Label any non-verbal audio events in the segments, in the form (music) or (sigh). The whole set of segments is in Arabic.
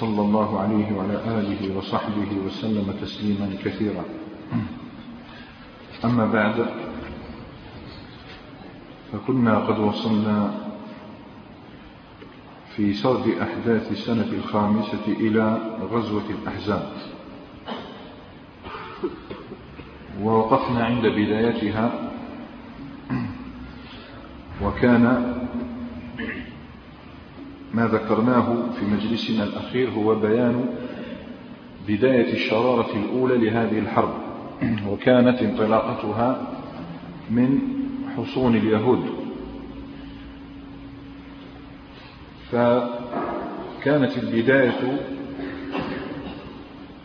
صلى الله عليه وعلى آله وصحبه وسلم تسليما كثيرا. أما بعد فكنا قد وصلنا في سرد أحداث السنة الخامسة إلى غزوة الأحزاب. ووقفنا عند بدايتها وكان ما ذكرناه في مجلسنا الأخير هو بيان بداية الشرارة الأولى لهذه الحرب وكانت انطلاقتها من حصون اليهود. فكانت البداية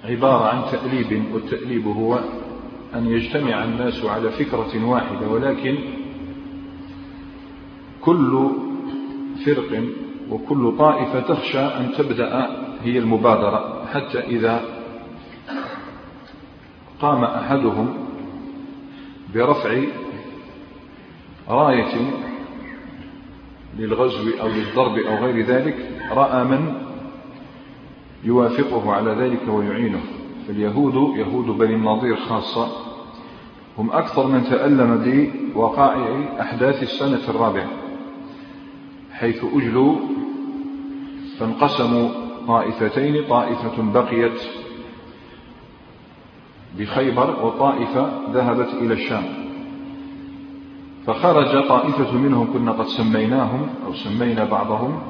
عبارة عن تأليب والتأليب هو أن يجتمع الناس على فكرة واحدة ولكن كل فرق وكل طائفة تخشى أن تبدأ هي المبادرة حتى إذا قام أحدهم برفع راية للغزو أو للضرب أو غير ذلك رأى من يوافقه على ذلك ويعينه. فاليهود يهود بني النظير خاصة هم أكثر من تألم بوقائع أحداث السنة الرابعة حيث أجلوا فانقسموا طائفتين طائفة بقيت بخيبر وطائفة ذهبت إلى الشام. فخرج طائفة منهم كنا قد سميناهم أو سمينا بعضهم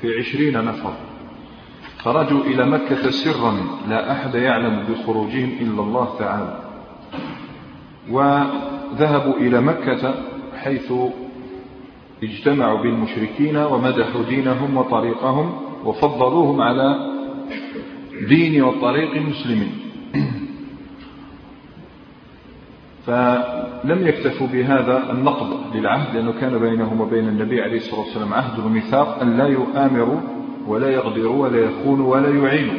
في عشرين نفر. خرجوا إلى مكة سرا لا أحد يعلم بخروجهم إلا الله تعالى. وذهبوا إلى مكة حيث اجتمعوا بالمشركين ومدحوا دينهم وطريقهم وفضلوهم على دين وطريق المسلمين فلم يكتفوا بهذا النقض للعهد لأنه كان بينهم وبين النبي عليه الصلاة والسلام عهد وميثاق أن لا يؤامروا ولا يغدروا ولا يخونوا ولا يعينوا.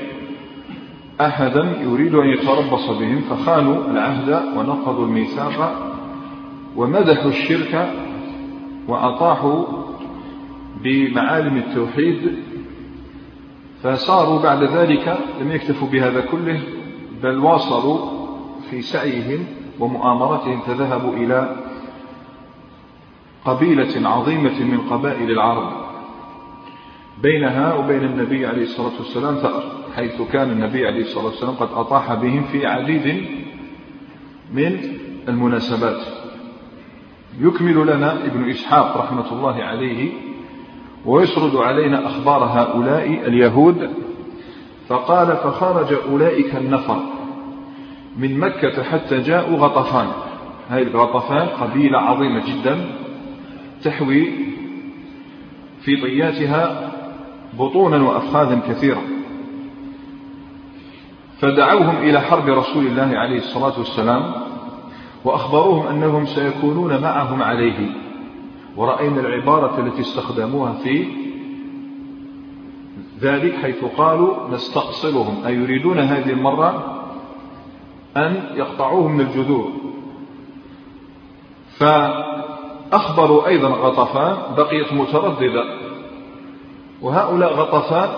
أحدا يريد أن يتربص بهم فخانوا العهد ونقضوا الميثاق ومدحوا الشرك وأطاحوا بمعالم التوحيد فصاروا بعد ذلك لم يكتفوا بهذا كله بل واصلوا في سعيهم ومؤامرتهم فذهبوا إلى قبيلة عظيمة من قبائل العرب بينها وبين النبي عليه الصلاة والسلام ثأر حيث كان النبي عليه الصلاة والسلام قد أطاح بهم في عديد من المناسبات. يكمل لنا ابن إسحاق رحمة الله عليه ويسرد علينا أخبار هؤلاء اليهود. فقال فخرج أولئك النفر من مكة حتى جاءوا غطفان. هذه الغطفان قبيلة عظيمة جدا تحوي في طياتها بطونا وأفخاذا كثيرة. فدعوهم إلى حرب رسول الله عليه الصلاة والسلام وأخبروهم أنهم سيكونون معهم عليه. ورأينا العبارة التي استخدموها في ذلك حيث قالوا نستأصلهم. أي يريدون هذه المرة أن يقطعوهم من الجذور. فأخبروا أيضا غطفان بقيت مترددة. وهؤلاء غطفان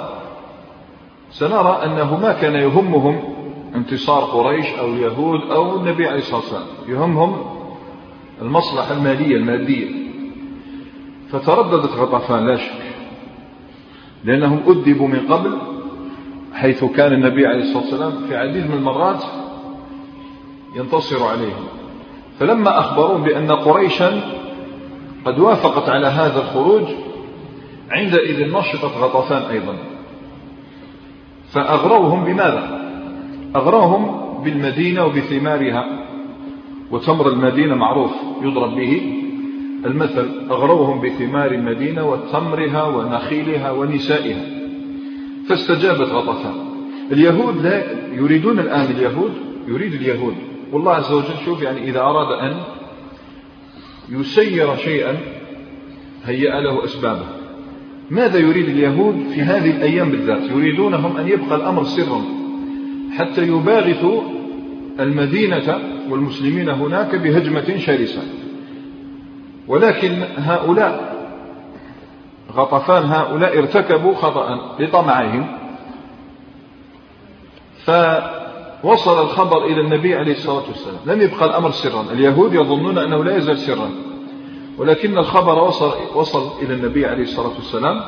سنرى أنه ما كان يهمهم انتصار قريش أو اليهود أو النبي عليه الصلاة والسلام. يهمهم المصلحة المالية المادية. فترددت غطفان لا شك. لأنهم أدبوا من قبل حيث كان النبي عليه الصلاة والسلام في عديد من المرات ينتصر عليهم. فلما أخبروهم بأن قريشا قد وافقت على هذا الخروج عندئذ نشطت غطفان أيضا. فأغروهم بماذا؟ أغراهم بالمدينة وبثمارها. وتمر المدينة معروف يضرب به. المثل أغروهم بثمار المدينة وتمرها ونخيلها ونسائها. فاستجابت غطفان اليهود لا يريدون الآن اليهود يريد اليهود. والله عز وجل شوف يعني إذا أراد أن يسير شيئا هيأ له أسبابه. ماذا يريد اليهود في هذه الأيام بالذات؟ يريدونهم أن يبقى الأمر سرا. حتى يباغتوا المدينة والمسلمين هناك بهجمة شرسة. ولكن هؤلاء غطفان هؤلاء ارتكبوا خطأ لطمعهم فوصل الخبر إلى النبي عليه الصلاة والسلام. لم يبقى الأمر سرا. اليهود يظنون أنه لا يزال سرا. ولكن الخبر وصل, وصل إلى النبي عليه الصلاة والسلام.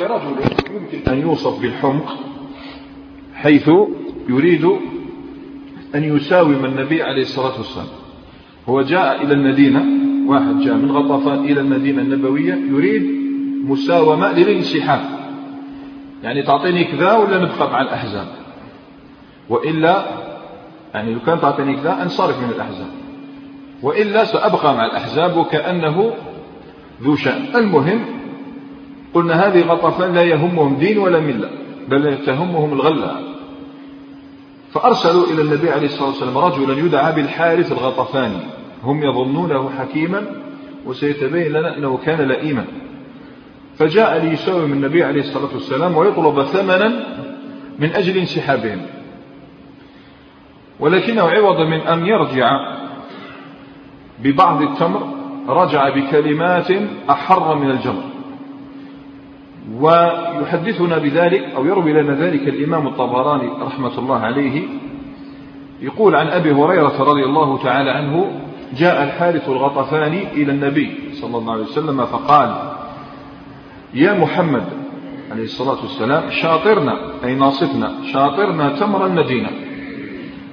رجل يمكن أن يوصف بالحمق. حيث يريد أن يساوم النبي عليه الصلاة والسلام. هو جاء إلى المدينة واحد جاء من غطفان إلى المدينة النبوية يريد مساومة للانسحاب. يعني تعطيني كذا ولا نبقى مع الأحزاب؟ وإلا يعني لو كان تعطيني كذا أنصرف من الأحزاب. وإلا سأبقى مع الأحزاب وكأنه ذو شأن. المهم قلنا هذه غطفان لا يهمهم دين ولا ملة. بل تهمهم الغلة. فأرسلوا إلى النبي عليه الصلاة والسلام رجلا يدعى بالحارث الغطفاني. هم يظنونه حكيما وسيتبين لنا أنه كان لئيما. فجاء ليساوم النبي عليه الصلاة والسلام ويطلب ثمنا من أجل انسحابهم. ولكنه عوض من أن يرجع ببعض التمر رجع بكلمات أحر من الجمر. ويحدثنا بذلك أو يروي لنا ذلك الإمام الطبراني رحمة الله عليه يقول عن أبي هريرة رضي الله تعالى عنه جاء الحارث الغطفاني إلى النبي صلى الله عليه وسلم فقال يا محمد عليه الصلاة والسلام شاطرنا أي ناصفنا شاطرنا تمر المدينة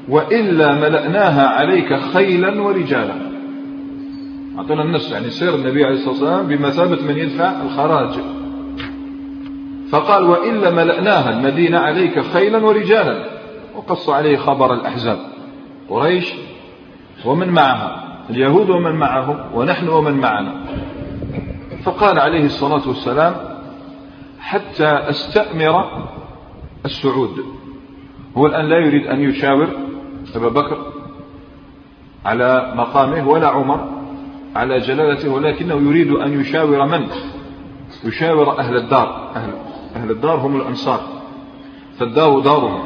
وإلا ملأناها عليك خيلا ورجالا. أعطينا النص يعني سير النبي عليه الصلاة والسلام بمثابة من يدفع الخراج. فقال وإلا ملأناها المدينة عليك خيلا ورجالا. وقص عليه خبر الأحزاب. قريش ومن معها اليهود ومن معهم ونحن ومن معنا. فقال عليه الصلاة والسلام حتى أستأمر السعود. هو الآن لا يريد أن يشاور أبا بكر على مقامه ولا عمر على جلالته ولكنه يريد أن يشاور من؟ يشاور أهل الدار أهل, أهل الدار هم الأنصار فالدار دارهم.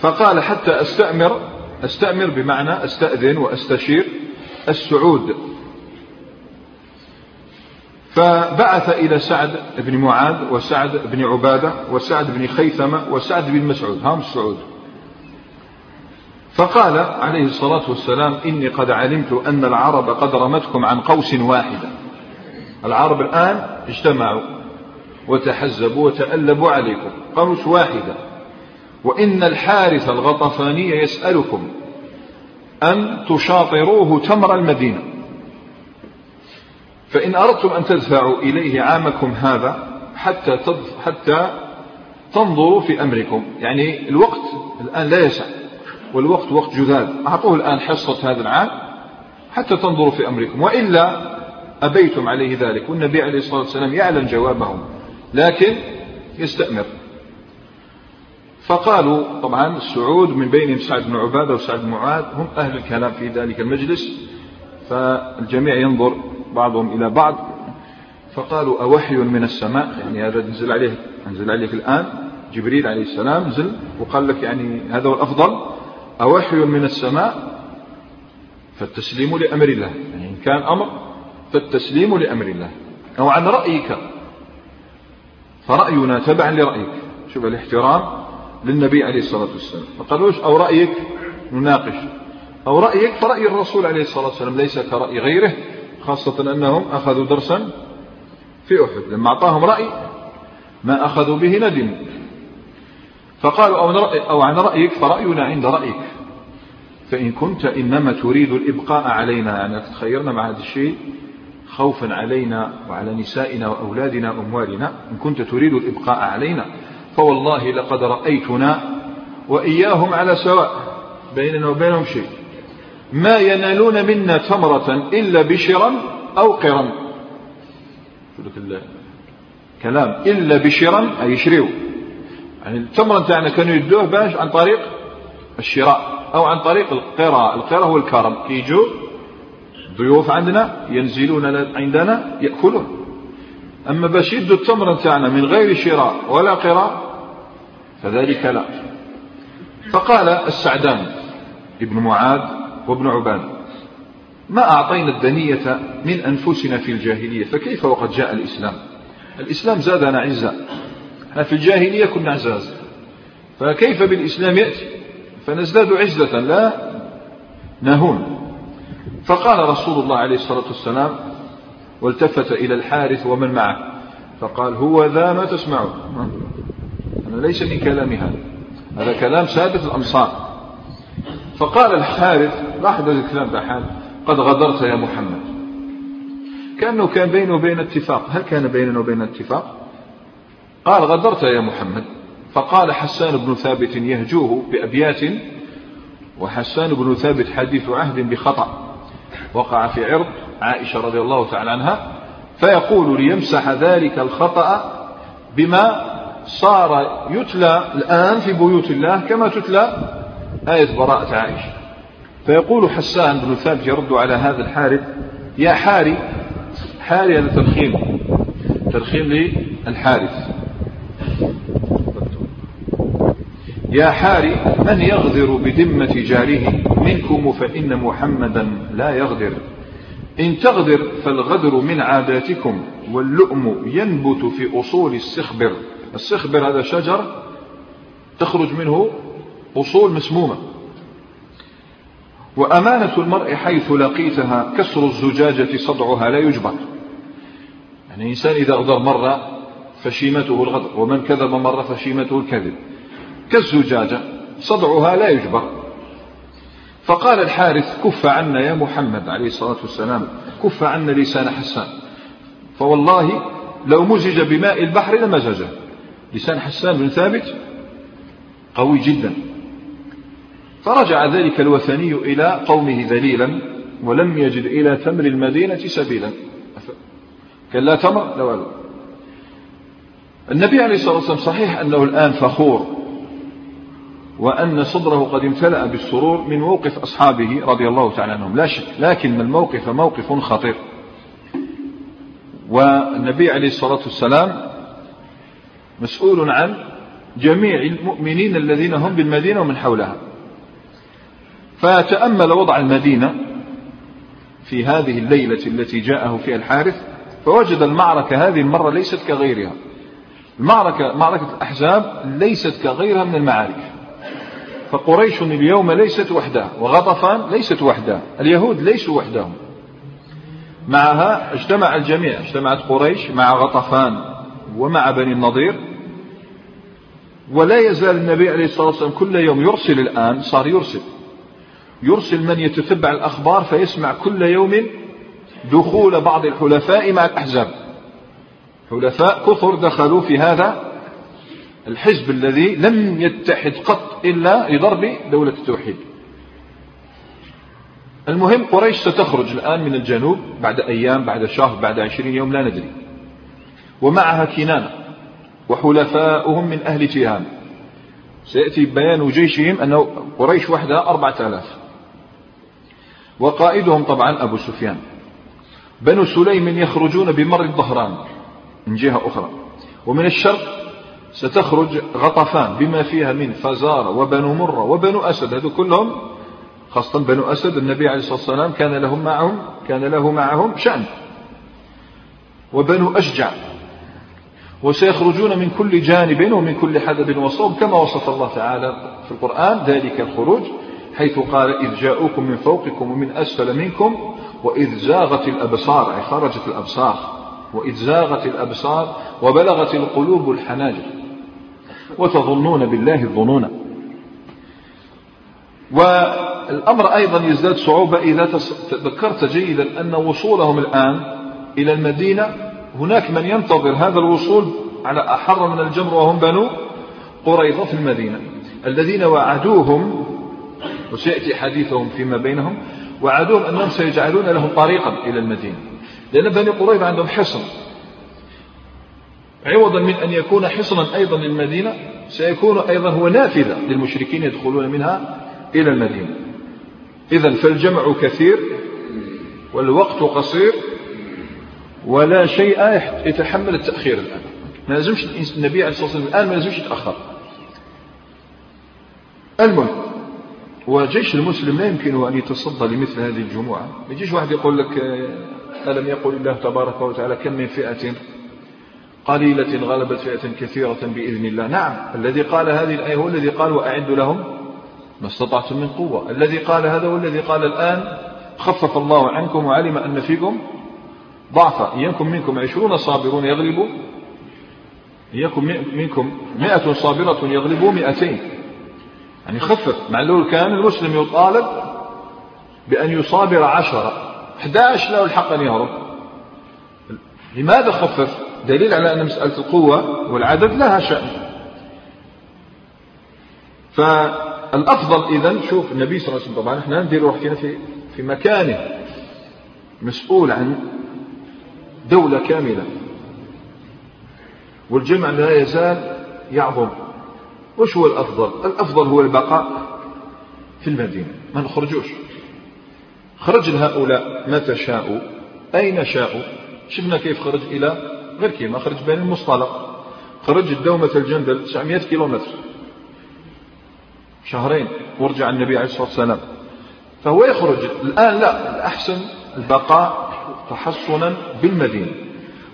فقال حتى أستأمر أستأمر بمعنى أستأذن وأستشير السعود. فبعث إلى سعد بن معاذ وسعد بن عبادة وسعد بن خيثمة وسعد بن مسعود هم السعود. فقال عليه الصلاة والسلام إني قد علمت أن العرب قد رمتكم عن قوس واحدة. العرب الآن اجتمعوا. وتحزبوا وتألبوا عليكم. قوس واحدة. وإن الحارث الغطفاني يسألكم أن تشاطروه تمر المدينة. فإن أردتم أن تدفعوا إليه عامكم هذا حتى حتى تنظروا في أمركم. يعني الوقت الآن لا يسع. والوقت وقت جذاذ أعطوه الآن حصة هذا العام حتى تنظروا في أمركم. وإلا أبيتم عليه ذلك. والنبي عليه الصلاة والسلام يعلم جوابهم. لكن يستأمر. فقالوا طبعا السعود من بينهم سعد بن عبادة وسعد بن معاذ هم أهل الكلام في ذلك المجلس فالجميع ينظر بعضهم إلى بعض فقالوا أوحي من السماء يعني هذا نزل عليه نزل عليك الآن جبريل عليه السلام نزل وقال لك يعني هذا هو الأفضل أوحي من السماء فالتسليم لأمر الله يعني إن كان أمر فالتسليم لأمر الله. أو عن رأيك فرأينا تبعا لرأيك. شوف الاحترام للنبي عليه الصلاة والسلام. ما قالوش أو رأيك؟ نناقش. أو رأيك؟ فرأي الرسول عليه الصلاة والسلام ليس كرأي غيره خاصة أنهم أخذوا درسا في أحد. لما أعطاهم رأي ما أخذوا به ندموا فقالوا أو, أو عن رأيك فرأينا عند رأيك. فإن كنت إنما تريد الإبقاء علينا. يعني تخيرنا مع هذا الشيء. خوفا علينا وعلى نسائنا وأولادنا وأموالنا. إن كنت تريد الإبقاء علينا فوالله لقد رأيتنا وإياهم على سواء بيننا وبينهم شيء. ما ينالون منا تمرة إلا بشرا أو قرا كلام إلا بشرا أي يشريو يعني التمر نتاعنا كانوا يدوه باش عن طريق الشراء أو عن طريق القراء. القراء هو الكرم. كيجوا ضيوف عندنا ينزلون عندنا يأكلون. أما باش يدوا التمر نتاعنا من غير شراء ولا قراء فذلك لا. فقال السعدان ابن معاذ وابن عباد ما أعطينا الدنية من أنفسنا في الجاهلية؟ فكيف وقد جاء الإسلام؟ الإسلام زادنا عزة. إحنا في الجاهلية كنا عزاز. فكيف بالإسلام يأتي؟ فنزداد عزة لا نهون. فقال رسول الله عليه الصلاة والسلام والتفت إلى الحارث ومن معه. فقال هو ذا ما تسمعون. أنا ليس من كلام هذا. هذا كلام سادة الأمصار فقال الحارث لاحظ هذا الكلام بحال قد غدرت يا محمد. كأنه كان بينه وبين اتفاق. هل كان بيننا وبين اتفاق؟ قال غدرت يا محمد. فقال حسان بن ثابت يهجوه بأبيات وحسان بن ثابت حديث عهد بخطأ. وقع في عرض عائشة رضي الله تعالى عنها فيقول ليمسح ذلك الخطأ بما صار يتلى الآن في بيوت الله كما تتلى آية براءة عائشة. فيقول حسان بن ثابت يرد على هذا الحارث يا حاري حاري هذا ترخيم ترخيم للحارث. يا حاري من يغدر بذمة جاره منكم فإن محمدا لا يغدر. إن تغدر فالغدر من عاداتكم واللؤم ينبت في أصول السخبر. السخبر هذا شجر تخرج منه أصول مسمومة. وأمانة المرء حيث لقيتها كسر الزجاجة صدعها لا يجبر. يعني إنسان إذا غدر مرة فشيمته الغدر ومن كذب مرة فشيمته الكذب. كالزجاجة صدعها لا يجبر. فقال الحارث كف عنا يا محمد عليه الصلاة والسلام كف عنا لسان حسان. فوالله لو مزج بماء البحر لمزجه لسان حسان بن ثابت قوي جدا. فرجع ذلك الوثني إلى قومه ذليلا ولم يجد إلى تمر المدينة سبيلا. كان لا تمر لا النبي عليه الصلاة والسلام صحيح أنه الآن فخور. وأن صدره قد امتلأ بالسرور من موقف أصحابه رضي الله تعالى عنهم. لا شك لكن الموقف موقف خطير. والنبي عليه الصلاة والسلام مسؤول عن جميع المؤمنين الذين هم بالمدينة ومن حولها. فتأمل وضع المدينة في هذه الليلة التي جاءه فيها الحارث فوجد المعركة هذه المرة ليست كغيرها. المعركة معركة الأحزاب ليست كغيرها من المعارك. فقريش اليوم ليست وحدها وغطفان ليست وحدها اليهود ليسوا وحدهم. معها اجتمع الجميع اجتمعت قريش مع غطفان ومع بني النضير. ولا يزال النبي عليه الصلاة والسلام كل يوم يرسل الآن صار يرسل. يرسل من يتتبع الأخبار فيسمع كل يوم دخول بعض الحلفاء مع الأحزاب. حلفاء كثر دخلوا في هذا الحزب الذي لم يتحد قط إلا لضرب دولة التوحيد. المهم قريش ستخرج الآن من الجنوب بعد أيام بعد شهر بعد عشرين يوم لا ندري. ومعها كنانة وحلفاؤهم من أهل تيهان. سيأتي بيان جيشهم أنه قريش وحدها أربعة آلاف. وقائدهم طبعا أبو سفيان. بنو سليم يخرجون بمر الظهران من جهة أخرى. ومن الشرق ستخرج غطفان بما فيها من فزارة وبنو مرة وبنو أسد. هذو كلهم خاصة بنو أسد النبي عليه الصلاة والسلام كان لهم معهم كان له معهم شأن. وبنو أشجع. وسيخرجون من كل جانب ومن كل حدب وصوب كما وصف الله تعالى في القرآن ذلك الخروج حيث قال إذ جاءوكم من فوقكم ومن أسفل منكم وإذ زاغت الأبصار أي خرجت الأبصار. وإذ زاغت الأبصار وبلغت القلوب الحناجر. وتظنون بالله الظنون. والأمر أيضا يزداد صعوبة إذا تذكرت جيدا أن وصولهم الآن إلى المدينة. هناك من ينتظر هذا الوصول على أحر من الجمر وهم بنو قريظة في المدينة. الذين وعدوهم وسيأتي حديثهم فيما بينهم وعدوهم أنهم سيجعلون لهم طريقا إلى المدينة. لأن بني قريظة عندهم حصن. عوضا من أن يكون حصنا أيضا للمدينة سيكون أيضا هو نافذة للمشركين يدخلون منها إلى المدينة. إذا فالجمع كثير والوقت قصير ولا شيء يتحمل التأخير الآن. ما لازمش النبي عليه الصلاة والسلام الآن ما لازمش يتأخر. المهم وجيش المسلم لا يمكن أن يتصدى لمثل هذه الجموعة. ما يجيش واحد يقول لك ألم يقول الله تبارك وتعالى كم من فئة قليلة غلبت فئة كثيرة بإذن الله. نعم الذي قال هذه الآية هو الذي قال وأعدوا لهم ما استطعتم من قوة. الذي قال هذا هو الذي قال الآن خفف الله عنكم وعلم أن فيكم ضعفا. إن يكن منكم عشرون صابرون يغلبوا إن يكن منكم مئة صابرة يغلبوا مئتين. يعني خفف. مع لو كان المسلم يطالب بأن يصابر عشرة. 11 له الحق أن يهرب لماذا خفف؟ دليل على أن مسألة القوة والعدد لها شأن. فالأفضل إذا شوف النبي صلى الله عليه وسلم طبعا إحنا ندير روحنا في في مكانه مسؤول عن دولة كاملة. والجمع لا يزال يعظم. وش هو الأفضل؟ الأفضل هو البقاء في المدينة. ما نخرجوش. خرج هؤلاء متى شاءوا؟ أين شاءوا؟ شفنا كيف خرج إلى غير كيما خرج بين المصطلق. خرج الدومة الجندل 900 كيلومتر. شهرين ورجع النبي عليه الصلاة والسلام. فهو يخرج. الآن لا الأحسن البقاء تحصنا بالمدينة.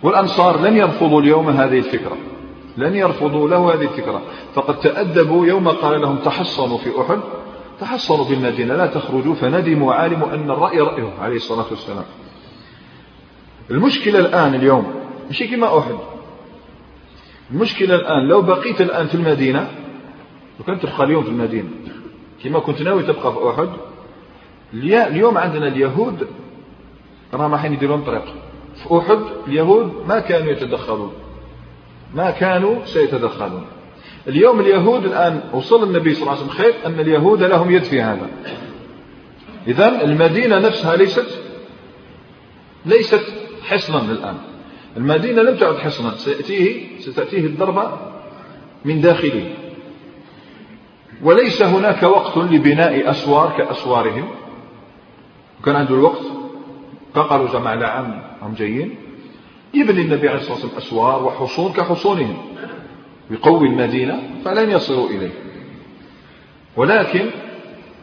والأنصار لن يرفضوا اليوم هذه الفكرة. لن يرفضوا له هذه الفكرة. فقد تأدبوا يوم قال لهم تحصنوا في أحد. تحصنوا بالمدينة لا تخرجوا فندموا وعلموا أن الرأي رأيه عليه الصلاة والسلام. المشكلة الآن اليوم ماشي كما أحد. المشكلة الآن لو بقيت الآن في المدينة لو تبقى اليوم في المدينة كما كنت ناوي تبقى في أحد اليوم عندنا اليهود راهم رايحين يديرون طريق. في أحد اليهود ما كانوا يتدخلون. ما كانوا سيتدخلون. اليوم اليهود الآن وصل النبي صلى الله عليه وسلم خير أن اليهود لهم يد في هذا. إذا المدينة نفسها ليست ليست حصنا الآن المدينة لم تعد حصنا. سيأتيه ستأتيه الضربة من داخله وليس هناك وقت لبناء أسوار كأسوارهم. كان عنده الوقت. فقالوا جماعة عام هم جايين. يبني النبي عليه الصلاة والسلام أسوار وحصون كحصونهم. يقوي المدينة فلن يصلوا إليه. ولكن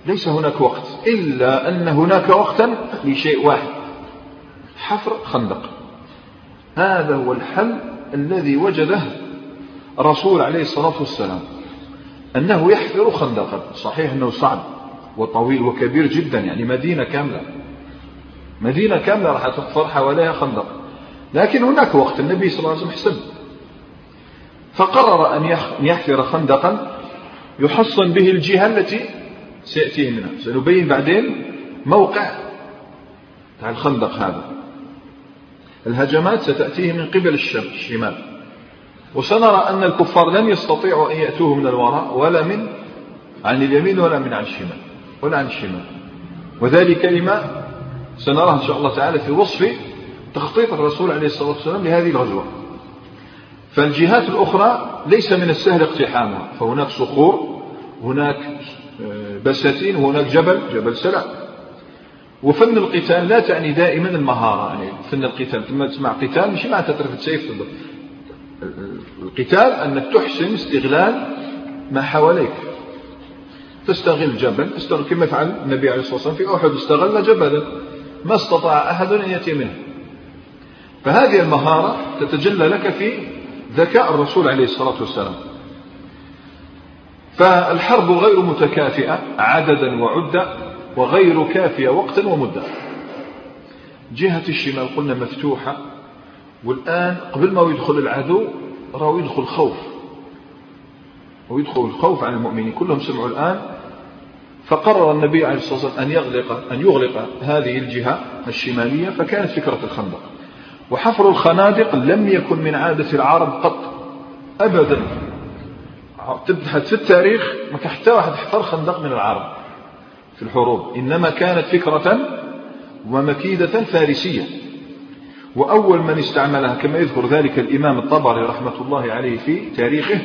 ليس هناك وقت إلا أن هناك وقتا لشيء واحد. حفر خندق. هذا هو الحل الذي وجده رسول عليه الصلاة والسلام أنه يحفر خندقا صحيح أنه صعب وطويل وكبير جدا يعني مدينة كاملة مدينة كاملة راح تحفر حواليها خندق لكن هناك وقت النبي صلى الله عليه وسلم حسب فقرر أن يحفر خندقا يحصن به الجهة التي سيأتيه منها. سنبين بعدين موقع تاع الخندق هذا. الهجمات ستأتيه من قبل الشمال. وسنرى أن الكفار لن يستطيعوا أن يأتوه من الوراء ولا من عن اليمين ولا من عن الشمال ولا عن الشمال. وذلك لما سنراه إن شاء الله تعالى في وصف تخطيط الرسول عليه الصلاة والسلام لهذه الغزوة. فالجهات الأخرى ليس من السهل اقتحامها. فهناك صخور هناك آه، بساتين وهناك جبل جبل سلام. وفن القتال لا تعني دائما المهارة. يعني فن القتال لما تسمع قتال مش معناتها ترفد سيف القتال أنك تحسن استغلال ما حواليك. تستغل جبل تستغل كما فعل النبي عليه الصلاة والسلام في أحد استغل جبلا. ما استطاع أحد أن يأتي منه. فهذه المهارة تتجلى لك في ذكاء الرسول عليه الصلاة والسلام. فالحرب غير متكافئة عددا وعدة. وغير كافية وقتا ومدة. جهة الشمال قلنا مفتوحة والآن قبل ما يدخل العدو راه يدخل خوف. ويدخل الخوف عن المؤمنين كلهم سمعوا الآن. فقرر النبي عليه الصلاة والسلام أن يغلق, أن يغلق هذه الجهة الشمالية فكانت فكرة الخندق. وحفر الخنادق لم يكن من عادة العرب قط أبدا. تبحث في التاريخ ما حتى واحد حفر خندق من العرب. في الحروب. إنما كانت فكرة ومكيدة فارسية. وأول من استعملها كما يذكر ذلك الإمام الطبري رحمة الله عليه في تاريخه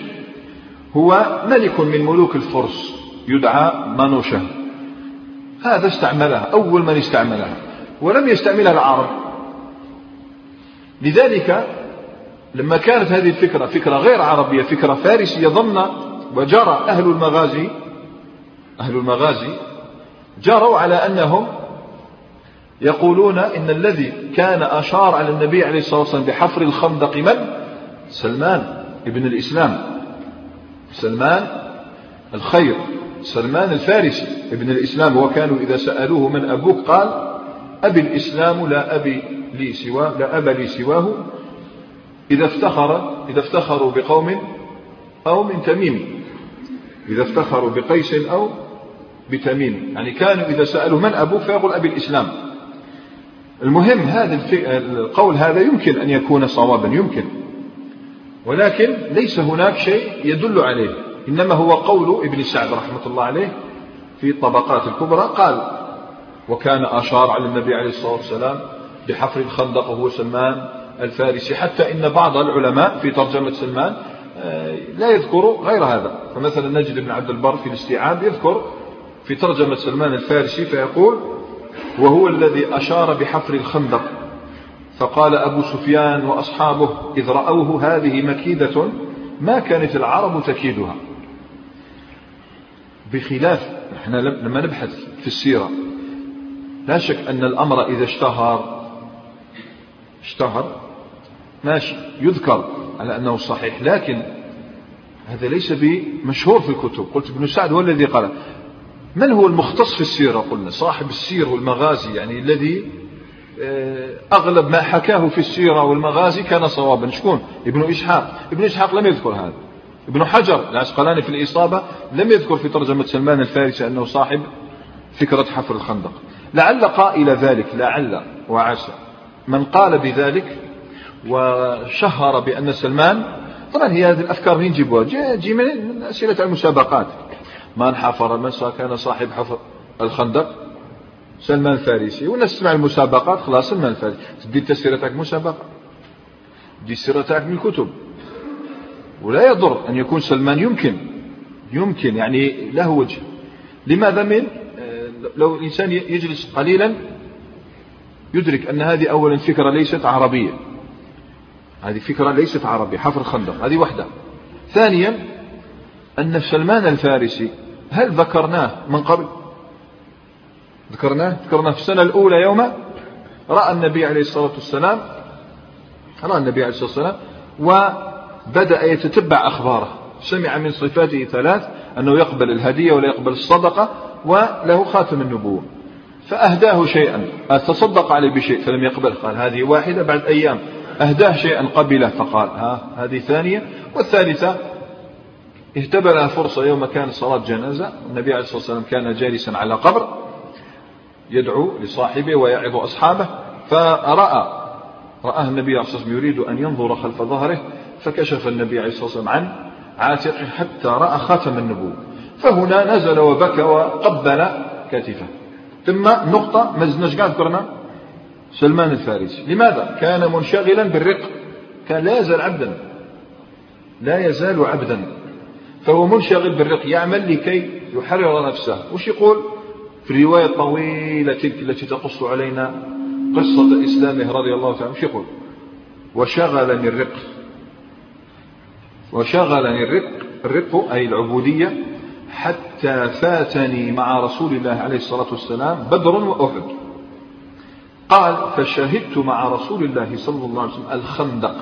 هو ملك من ملوك الفرس يدعى مانوشة هذا استعملها أول من استعملها. ولم يستعملها العرب. لذلك لما كانت هذه الفكرة فكرة غير عربية فكرة فارسية ظن وجرى أهل المغازي أهل المغازي جروا على أنهم يقولون إن الذي كان أشار على النبي عليه الصلاة والسلام بحفر الخندق من؟ سلمان ابن الإسلام. سلمان الخير. سلمان الفارسي ابن الإسلام. وكانوا إذا سألوه من أبوك قال أبي الإسلام لا أبي لي سواه لا أبا لي سواه إذا افتخر إذا افتخروا بقوم أو من تميم. إذا افتخروا بقيس أو بتميم. يعني كانوا إذا سألوا من أبوك فيقول أبي الإسلام. المهم هذا القول هذا يمكن أن يكون صوابا يمكن. ولكن ليس هناك شيء يدل عليه. إنما هو قول ابن سعد رحمة الله عليه في الطبقات الكبرى. قال وكان أشار على النبي عليه الصلاة والسلام بحفر الخندق وهو سلمان الفارسي. حتى إن بعض العلماء في ترجمة سلمان آه، لا يذكر غير هذا. فمثلا نجد ابن عبد البر في الاستيعاب يذكر في ترجمة سلمان الفارسي فيقول وهو الذي أشار بحفر الخندق فقال أبو سفيان وأصحابه إذ رأوه هذه مكيدة ما كانت العرب تكيدها. بخلاف إحنا لما نبحث في السيرة لا شك أن الأمر إذا اشتهر اشتهر ماشي يذكر على أنه صحيح لكن هذا ليس بمشهور في الكتب. قلت ابن سعد هو الذي قال. من هو المختص في السيرة قلنا؟ صاحب السير والمغازي يعني الذي آه، أغلب ما حكاه في السيرة والمغازي كان صوابا. شكون؟ ابن إسحاق. ابن إسحاق لم يذكر هذا. ابن حجر العسقلاني في الإصابة لم يذكر في ترجمة سلمان الفارسي أنه صاحب فكرة حفر الخندق. لعل قائل ذلك لعل وعسى. من قال بذلك وشهر بأن سلمان طبعا هي هذه الأفكار من جيبوها. جي من أسئلة المسابقات. من حفر من كان صاحب حفر الخندق سلمان الفارسي. والناس تسمع المسابقات خلاص سلمان الفارسي. تدي التسيرة تاعك مسابقة. دي السيرة تاعك من الكتب. ولا يضر أن يكون سلمان يمكن. يمكن يعني له وجه. لماذا من؟ آه، لو الإنسان يجلس قليلا يدرك أن هذه أولا فكرة ليست عربية. هذه فكرة ليست عربية حفر الخندق. هذه واحدة ثانيا أن سلمان الفارسي هل ذكرناه من قبل؟ ذكرناه؟ ذكرناه في السنة الأولى يوم رأى النبي عليه الصلاة والسلام رأى النبي عليه الصلاة والسلام وبدأ يتتبع أخباره. سمع من صفاته ثلاث أنه يقبل الهدية ولا يقبل الصدقة وله خاتم النبوة. فأهداه شيئا. تصدق عليه بشيء فلم يقبل. قال هذه واحدة بعد أيام. أهداه شيئا قبله فقال ها هذه ثانية. والثالثة اهتبل فرصة يوم كان صلاة جنازة النبي عليه الصلاة والسلام كان جالسا على قبر يدعو لصاحبه ويعظ أصحابه فرأى رآه النبي عليه الصلاة والسلام يريد أن ينظر خلف ظهره فكشف النبي عليه الصلاة والسلام عن عاتقه حتى رأى خاتم النبوة فهنا نزل وبكى وقبل كتفه. ثم نقطة مزنج قاعد ذكرنا سلمان الفارسي. لماذا؟ كان منشغلا بالرق. كان لا يزال عبدا. لا يزال عبدا. فهو منشغل بالرق يعمل لكي يحرر نفسه. وش يقول؟ في الرواية الطويلة تلك التي تقص علينا قصة إسلامه رضي الله تعالى وش يقول؟ وشغلني الرق. وشغلني الرق. الرق أي العبودية. حتى فاتني مع رسول الله عليه الصلاة والسلام بدر وأحد. قال فشهدت مع رسول الله صلى الله عليه وسلم الخندق.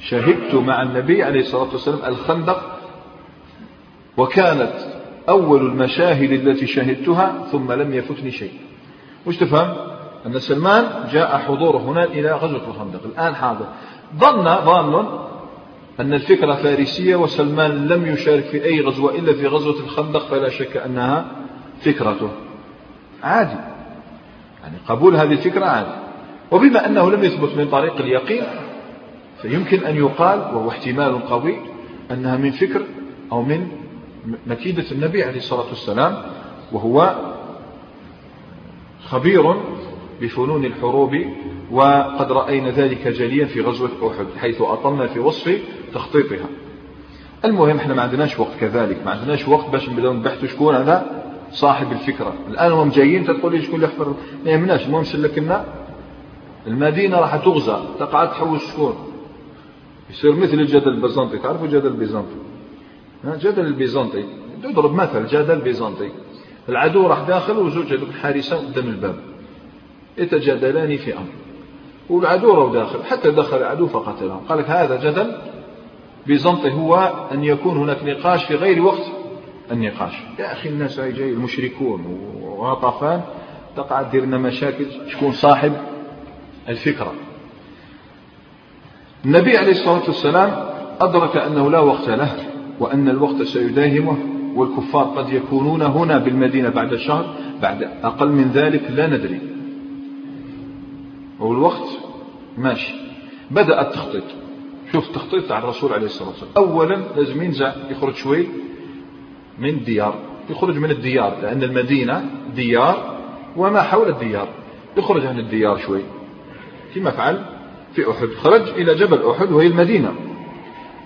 شهدت مع النبي عليه الصلاة والسلام الخندق. وكانت أول المشاهد التي شهدتها ثم لم يفتني شيء. وش تفهم؟ أن سلمان جاء حضوره هنا إلى غزوة الخندق. الآن حاضر. ظن ظان أن الفكرة فارسية وسلمان لم يشارك في أي غزوة إلا في غزوة الخندق فلا شك أنها فكرته. عادي. يعني قبول هذه الفكرة عادي. وبما أنه لم يثبت من طريق اليقين فيمكن أن يقال وهو احتمال قوي أنها من فكر أو من مكيدة النبي عليه الصلاة والسلام وهو خبير بفنون الحروب وقد رأينا ذلك جليا في غزوة أحد حيث أطلنا في وصف تخطيطها. المهم إحنا ما عندناش وقت كذلك ما عندناش وقت باش نبداو نبحثوا شكون هذا صاحب الفكرة. الآن هم جايين تقول لي شكون اللي يحفر ما يهمناش. المهم سلكنا المدينة راح تغزى تقعد تحوس شكون؟ يصير مثل الجدل البيزنطي تعرفوا الجدل البيزنطي جدل البيزنطي. نضرب مثل جدل بيزنطي العدو راح داخل وزوج هذوك الحارسة قدام الباب. يتجادلان في أمر. والعدو راهو داخل. حتى دخل العدو فقتلهم قال لك هذا جدل بيزنطي هو أن يكون هناك نقاش في غير وقت النقاش. يا أخي الناس هاي جاي المشركون وغطفان تقع دير لنا مشاكل. شكون صاحب الفكرة؟ النبي عليه الصلاة والسلام أدرك أنه لا وقت له. وأن الوقت سيداهمه والكفار قد يكونون هنا بالمدينة بعد شهر بعد أقل من ذلك لا ندري. والوقت ماشي. بدأ التخطيط شوف التخطيط على الرسول عليه الصلاة والسلام. أولا لازم ينزع يخرج شوي من الديار. يخرج من الديار لأن المدينة ديار وما حول الديار. يخرج عن الديار شوي. كما فعل في أحد. خرج إلى جبل أحد وهي المدينة.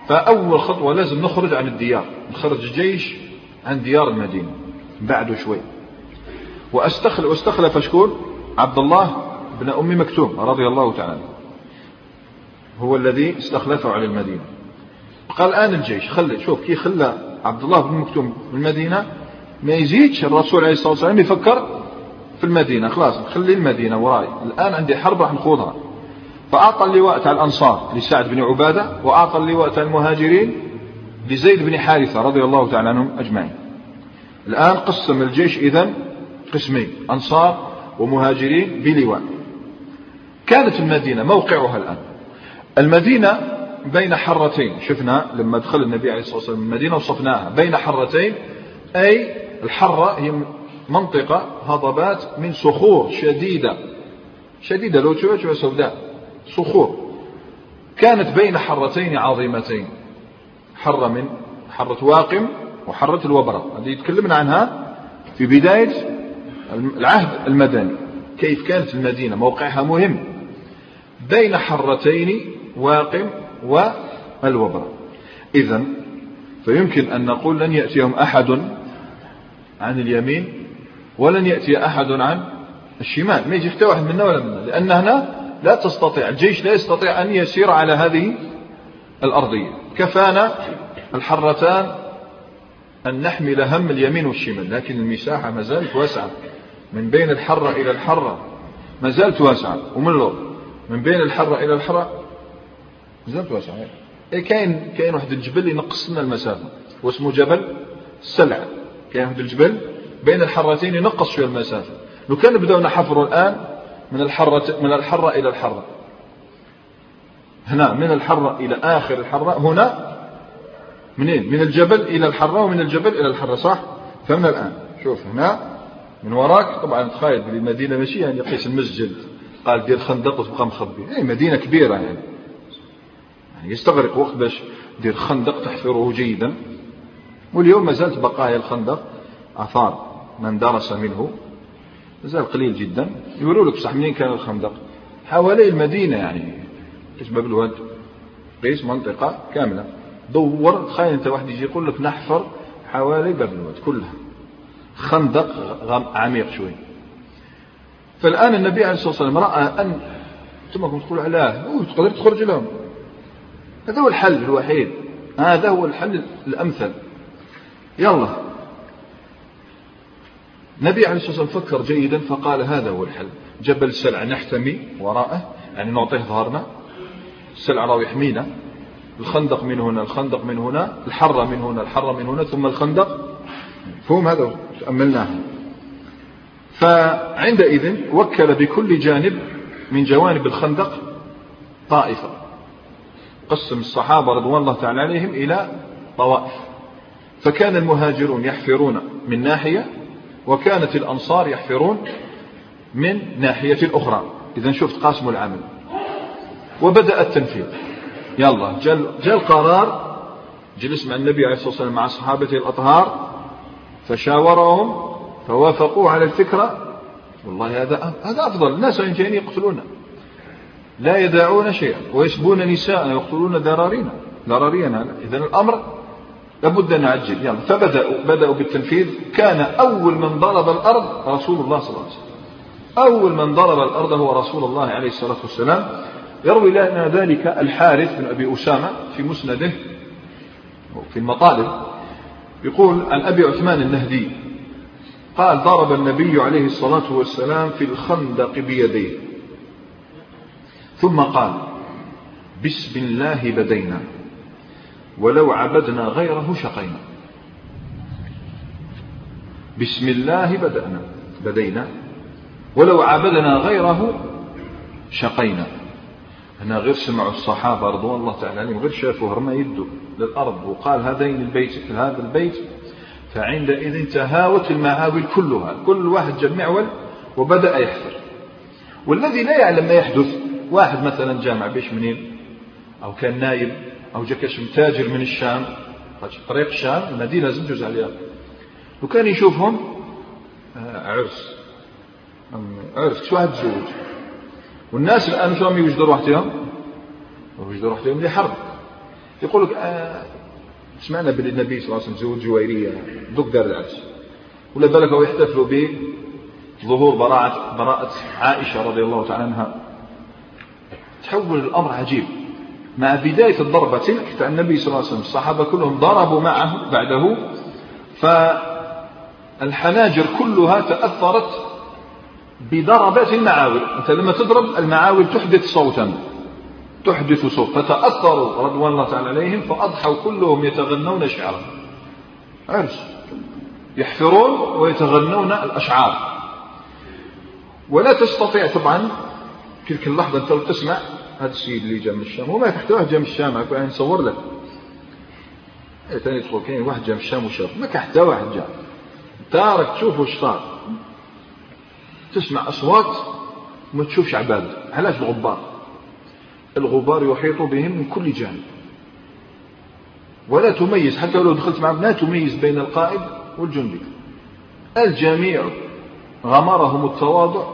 فأول خطوة لازم نخرج عن الديار نخرج الجيش عن ديار المدينة بعده شوي. واستخلف واستخلف شكون عبد الله بن أم مكتوم رضي الله تعالى هو الذي استخلفه على المدينة. قال الآن الجيش خلي شوف كي خلى عبد الله بن مكتوم في المدينة ما يزيدش الرسول عليه الصلاة والسلام يفكر في المدينة. خلاص خلي المدينة وراي. الآن عندي حرب راح نخوضها. فأعطى اللواء الأنصار لسعد بن عبادة وأعطى اللواء المهاجرين لزيد بن حارثة رضي الله تعالى عنهم أجمعين. الآن قسم الجيش إذن قسمين أنصار ومهاجرين بلواء. كانت المدينة موقعها الآن. المدينة بين حرتين شفنا لما دخل النبي عليه الصلاة والسلام المدينة وصفناها. بين حرتين أي الحرة هي منطقة هضبات من صخور شديدة. شديدة لو تشوفها سوداء. صخور. كانت بين حرتين عظيمتين. حرة من حرة واقم وحرة الوبرة. هذه يتكلمنا عنها في بداية العهد المدني. كيف كانت المدينة؟ موقعها مهم. بين حرتين واقم والوبرة. إذا فيمكن أن نقول لن يأتيهم أحد عن اليمين ولن يأتي أحد عن الشمال. ما يجي حتى واحد منا ولا منا لأن هنا لا تستطيع الجيش لا يستطيع أن يسير على هذه الأرضية. كفانا الحرتان أن نحمل هم اليمين والشمال لكن المساحة ما زالت واسعة. من بين الحرة إلى الحرة ما زالت واسعة. ومن لور؟ من بين الحرة إلى الحرة ما زالت واسعة. إيه كاين كاين واحد الجبل ينقص لنا المسافة. واسمه جبل السلع. كاين واحد الجبل بين الحرتين ينقص شوية المسافة. لو كان بدأنا نحفر الآن من الحرة من الحرة إلى الحرة. هنا من الحرة إلى آخر الحرة هنا منين؟ من الجبل إلى الحرة ومن الجبل إلى الحرة صح؟ فمن الآن. شوف هنا من وراك طبعا تخيل بلي المدينة ماشي يعني قيس المسجد. قال دير خندق وتبقى مخبي. أي مدينة كبيرة يعني. يعني يستغرق وقت باش دير خندق تحفره جيدا. واليوم ما زالت بقايا الخندق آثار من درس منه. مازال قليل جدا. يقولوا لك بصح منين كان الخندق؟ حوالي المدينة يعني. قيس باب الواد. قيس منطقة كاملة. دور. تخيل أنت واحد يجي يقول لك نحفر حوالي باب الواد كلها. خندق عميق شوي. فالآن النبي عليه الصلاة والسلام رأى أن ثم كنت تقول علاه تقدر تخرج لهم هذا هو الحل الوحيد. هذا هو الحل الأمثل. يلا. النبي عليه الصلاة والسلام فكر جيدا فقال هذا هو الحل. جبل السلع نحتمي وراءه يعني نعطيه ظهرنا. السلع راهو يحمينا. الخندق من هنا الخندق من هنا الحرة من هنا الحرة من هنا ثم الخندق. فهم هذا تأملناه فعندئذ وكل بكل جانب من جوانب الخندق طائفة. قسم الصحابة رضوان الله تعالى عليهم إلى طوائف. فكان المهاجرون يحفرون من ناحية وكانت الأنصار يحفرون من ناحية أخرى إذا شفت قاسموا العمل. وبدأ التنفيذ. يلا جاء جل القرار. جلس مع النبي عليه الصلاة والسلام مع صحابته الأطهار. فشاورهم فوافقوا على الفكرة. والله هذا هذا أفضل. الناس جايين يقتلونا لا يدعون شيئا ويسبون نساء ويقتلون ذرارينا. ذرارينا إذا الأمر لابد أن نعجل. يلا. فبدأوا بدأوا بالتنفيذ. كان أول من ضرب الأرض رسول الله صلى الله عليه وسلم. أول من ضرب الأرض هو رسول الله عليه الصلاة والسلام. يروي لنا ذلك الحارث بن أبي أسامة في مسنده في المطالب. يقول عن أبي عثمان النهدي قال ضرب النبي عليه الصلاة والسلام في الخندق بيديه. ثم قال بسم الله بدينا. ولو عبدنا غيره شقينا. بسم الله بدأنا. بدينا. ولو عبدنا غيره شقينا. هنا غير سمعوا الصحابة رضوان الله تعالى عليهم غير شافوا رمى يده للأرض وقال هذين البيت هذا البيت فعندئذ تهاوت المعاول كلها. كل واحد جاب معول وبدأ يحفر. والذي لا يعلم ما يحدث واحد مثلا جامع بيش منين؟ أو كان نايب أو جا كشم تاجر من الشام. طريق الشام المدينة لازم تجوز عليها. وكان يشوفهم آه، عرس. عرس شو واحد تزوج والناس الآن شو يوجدوا روحتهم؟ يوجدوا روحتهم لحرب. يقول لك آه سمعنا بالنبي صلى الله عليه وسلم زوج جويرية دوك دار العرس. ولا بالك يحتفلوا بظهور براءة براءة عائشة رضي الله تعالى عنها. تحول الأمر عجيب. مع بداية الضربة تلك النبي صلى الله عليه وسلم الصحابة كلهم ضربوا معه بعده فالحناجر كلها تأثرت بضربات المعاول. أنت لما تضرب المعاول تحدث صوتا تحدث صوت فتأثروا رضوان الله تعالى عليهم فأضحوا كلهم يتغنون شعرا. عرس. يحفرون ويتغنون الأشعار. ولا تستطيع طبعا تلك اللحظة أنت تسمع هذا السيد اللي جاء من الشام. وما تحت واحد جاء من الشام يعني نصور لك. ثاني إيه، يدخل كاين واحد جاء من الشام وشاف. ما كان حتى واحد جاء تارك تشوف واش صار. تسمع أصوات ما تشوفش عباد. علاش الغبار؟ الغبار يحيط بهم من كل جانب. ولا تميز حتى لو دخلت معهم لا تميز بين القائد والجندي. الجميع غمرهم التواضع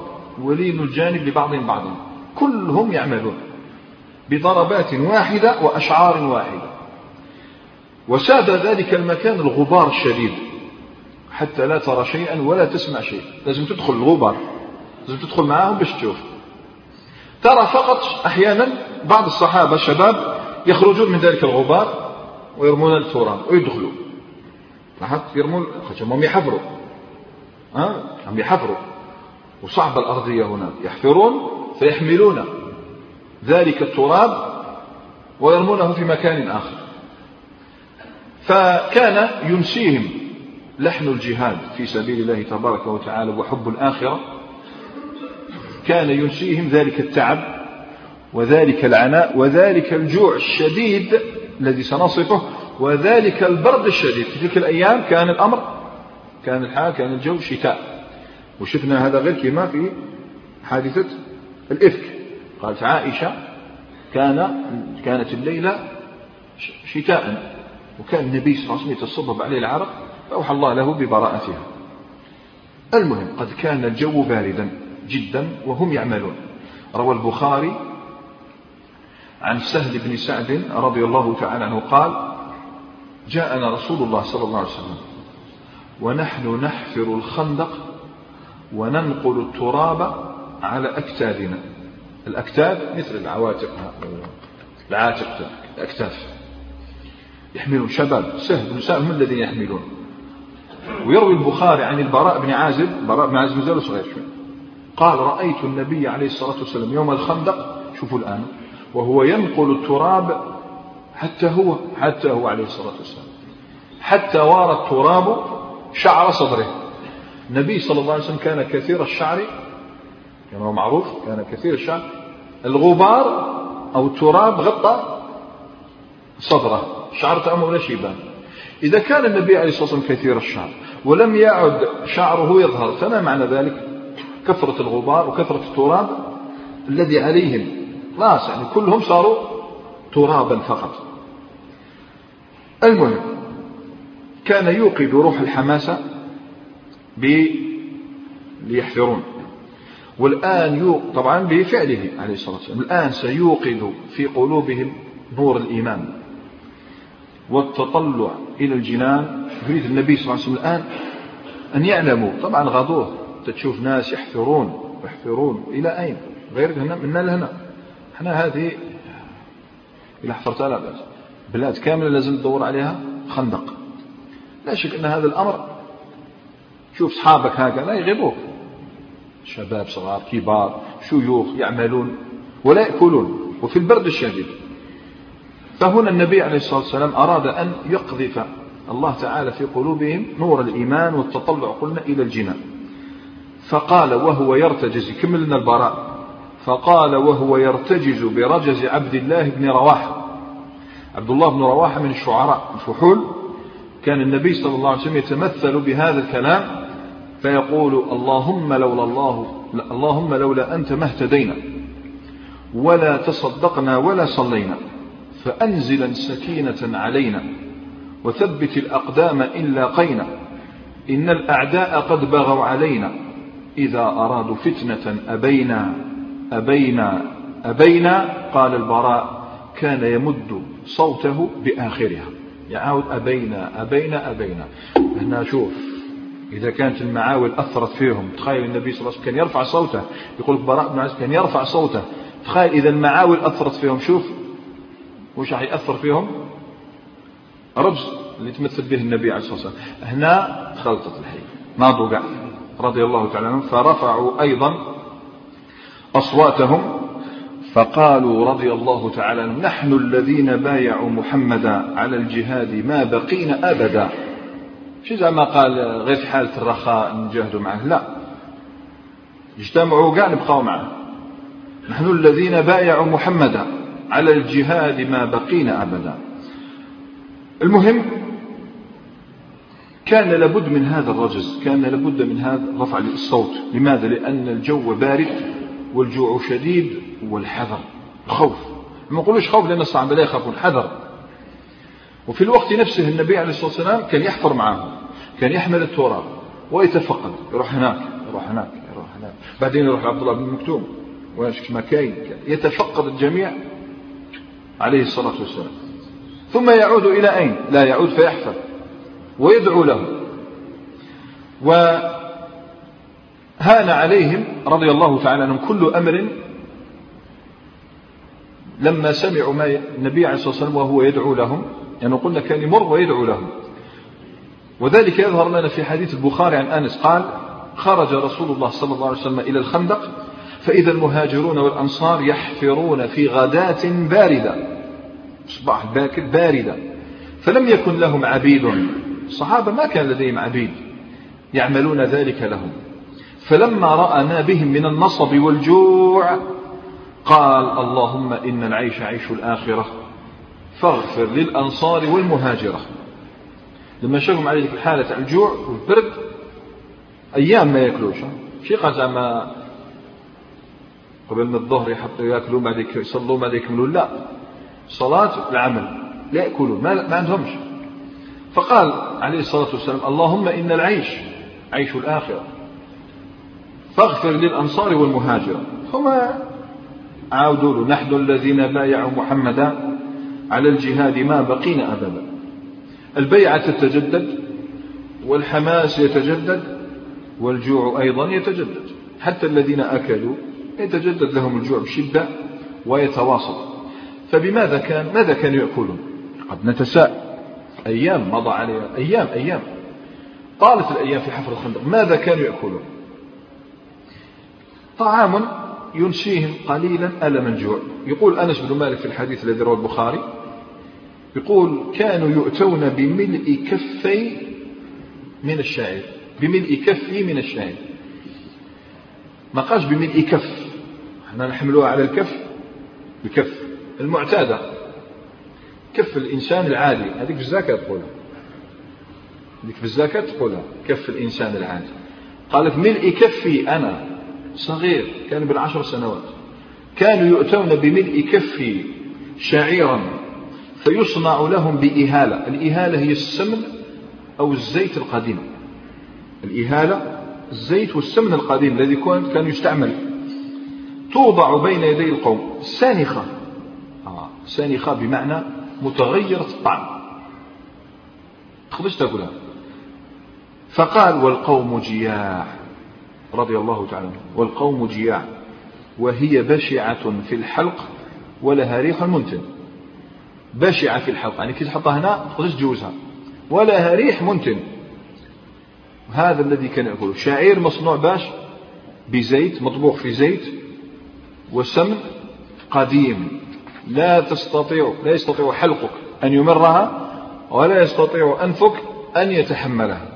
ولين الجانب لبعضهم بعضا كلهم يعملون. بضربات واحدة وأشعار واحدة. وساد ذلك المكان الغبار الشديد. حتى لا ترى شيئا ولا تسمع شيء لازم تدخل الغبار. لازم تدخل معاهم باش تشوف. ترى فقط أحيانا بعض الصحابة الشباب يخرجون من ذلك الغبار ويرمون التراب ويدخلوا. لاحظت؟ يرمون هم يحفروا. ها؟ هم يحفروا. وصعب الأرضية هناك. يحفرون فيحملون. ذلك التراب ويرمونه في مكان آخر. فكان ينسيهم لحن الجهاد في سبيل الله تبارك وتعالى وحب الآخرة. كان ينسيهم ذلك التعب وذلك العناء وذلك الجوع الشديد الذي سنصفه وذلك البرد الشديد. في تلك الأيام كان الأمر كان الحال كان الجو شتاء. وشفنا هذا غير كما في حادثة الإفك. قالت عائشة كان كانت الليلة شتاء وكان النبي صلى الله عليه وسلم يتصبب عليه العرق فأوحى الله له ببراءتها. المهم قد كان الجو باردا جدا وهم يعملون. روى البخاري عن سهل بن سعد رضي الله تعالى عنه قال جاءنا رسول الله صلى الله عليه وسلم ونحن نحفر الخندق وننقل التراب على أكتافنا. الأكتاف مثل العواتق. العاتق الأكتاف. يحملون شباب. سهل. سهل. هم الذين يحملون؟ ويروي البخاري عن البراء بن عازب. براء بن عازب مازال صغير شوي. قال رأيت النبي عليه الصلاة والسلام يوم الخندق. شوفوا الآن. وهو ينقل التراب حتى هو حتى هو عليه الصلاة والسلام. حتى وار التراب شعر صدره. النبي صلى الله عليه وسلم كان كثير الشعر كما هو معروف كان كثير الشعر الغبار أو التراب غطى صدره شعر تأمه ولا شيبان إذا كان النبي عليه الصلاة والسلام كثير الشعر ولم يعد شعره يظهر فما معنى ذلك؟ كثرة الغبار وكثرة التراب الذي عليهم. خلاص يعني كلهم صاروا ترابا فقط. المهم كان يوقظ روح الحماسة ليحفرون والآن يو... طبعا بفعله عليه الصلاة والسلام. الآن سيوقظ في قلوبهم نور الإيمان والتطلع إلى الجنان. يريد النبي صلى الله عليه وسلم الآن أن يعلموا. طبعا غدوه تشوف ناس يحفرون يحفرون إلى أين؟ غير هنا منا لهنا. إحنا هذه إلى حفرتها لا بأس بلاد كاملة لازم تدور عليها خندق. لا شك أن هذا الأمر شوف أصحابك هكذا يغيبوك. شباب صغار كبار شيوخ يعملون ولا يأكلون وفي البرد الشديد. فهنا النبي عليه الصلاة والسلام أراد أن يقذف الله تعالى في قلوبهم نور الإيمان والتطلع قلنا إلى الجنان فقال وهو يرتجز كمل لنا البراء فقال وهو يرتجز برجز عبد الله بن رواحة. عبد الله بن رواحة من الشعراء الفحول. كان النبي صلى الله عليه وسلم يتمثل بهذا الكلام فيقول اللهم لولا الله اللهم لولا أنت ما اهتدينا ولا تصدقنا ولا صلينا فأنزلا سكينة علينا وثبت الأقدام إن لاقينا إن الأعداء قد بغوا علينا إذا أرادوا فتنة أبينا أبينا أبينا قال البراء كان يمد صوته بآخرها. يعاود أبينا أبينا أبينا. هنا شوف إذا كانت المعاول أثرت فيهم تخيل النبي صلى الله عليه وسلم كان يرفع صوته يقول براء بن عازب كان يرفع صوته تخيل إذا المعاول أثرت فيهم شوف وش راح يأثر فيهم؟ رجز اللي تمثل به النبي عليه الصلاة والسلام. هنا خلطت الحي. ناضوا قاع رضي الله تعالى عنهم. فرفعوا أيضا أصواتهم فقالوا رضي الله تعالى نحن الذين بايعوا محمدا على الجهاد ما بقينا أبدا. شو زعما قال غير في حالة الرخاء نجاهدوا معه. لا. اجتمعوا قاع نبقاو معه. نحن الذين بايعوا محمدا على الجهاد ما بقينا أبدا. المهم كان لابد من هذا الرجز كان لابد من هذا رفع الصوت. لماذا؟ لأن الجو بارد والجوع شديد والحذر خوف. ما نقولوش خوف لأن الصحابة لا يخافون حذر. وفي الوقت نفسه النبي عليه الصلاة والسلام كان يحفر معهم كان يحمل التراب ويتفقد يروح هناك يروح هناك يروح هناك. بعدين يروح عبد الله بن مكتوم ويشك مكاين؟ يتفقد الجميع عليه الصلاة والسلام. ثم يعود إلى أين؟ لا يعود فيحفر ويدعو له. وهان عليهم رضي الله تعالى عنهم كل أمر لما سمعوا ما النبي عليه الصلاة والسلام وهو يدعو لهم. يعني قلنا كان يمر ويدعو لهم وذلك يظهر لنا في حديث البخاري عن أنس قال خرج رسول الله صلى الله عليه وسلم إلى الخندق فإذا المهاجرون والأنصار يحفرون في غداة باردة. صباح باكر باردة. فلم يكن لهم عبيد. الصحابة ما كان لديهم عبيد. يعملون ذلك لهم. فلما رأنا بهم من النصب والجوع قال اللهم إن العيش عيش الآخرة. فاغفر للأنصار والمهاجرة. لما شافهم على ذيك الحالة الجوع والبرد أيام ما يأكلوش. شي زعما قبل من الظهر يحطوا يأكلوا بعد يصلوا بعد يكملوا لا. صلاة العمل لا يأكلون ما, ما عندهمش. فقال عليه الصلاة والسلام اللهم إن العيش عيش الآخرة. فاغفر للأنصار والمهاجرة. هما عاودوا له نحن الذين بايعوا محمدا على الجهاد ما بقينا أبدا. البيعة تتجدد والحماس يتجدد والجوع أيضا يتجدد. حتى الذين أكلوا يتجدد لهم الجوع بشدة ويتواصل. فبماذا كان ماذا كانوا يأكلون؟ قد نتساءل. أيام مضى عليها أيام أيام. طالت الأيام في حفر الخندق. ماذا كانوا يأكلون؟ طعام ينسيهم قليلا ألم الجوع. يقول أنس بن مالك في الحديث الذي رواه البخاري يقول كانوا يؤتون بملء كفي من الشعير بملء كفي من الشعير ما قالش بملء كف. إحنا نحملوها على الكف. بكف المعتادة. كف الإنسان العادي. هذيك في الزكاة تقولها. هذيك في الزكاة تقولها. كف الإنسان العادي. قالت ملء كفي أنا. صغير. كان بالعشر سنوات. كانوا يؤتون بملء كفي شعيرا. فيصنع لهم بإهالة. الإهالة هي السمن أو الزيت القديم. الإهالة الزيت والسمن القديم الذي كان يستعمل. توضع بين يدي القوم. سانخة. آه سانخة بمعنى متغيرة الطعم. تقدرش تاكلها فقال والقوم جياع رضي الله تعالى والقوم جياع وهي بشعة في الحلق ولها ريح منتن. بشعة في الحلق يعني كي تحطها هنا تقدرش تجوزها ولها ريح منتن. هذا الذي كان يأكله. شعير مصنوع باش بزيت مطبوخ في زيت. وسمن قديم. لا تستطيع لا يستطيع حلقك أن يمرها ولا يستطيع أنفك أن يتحملها.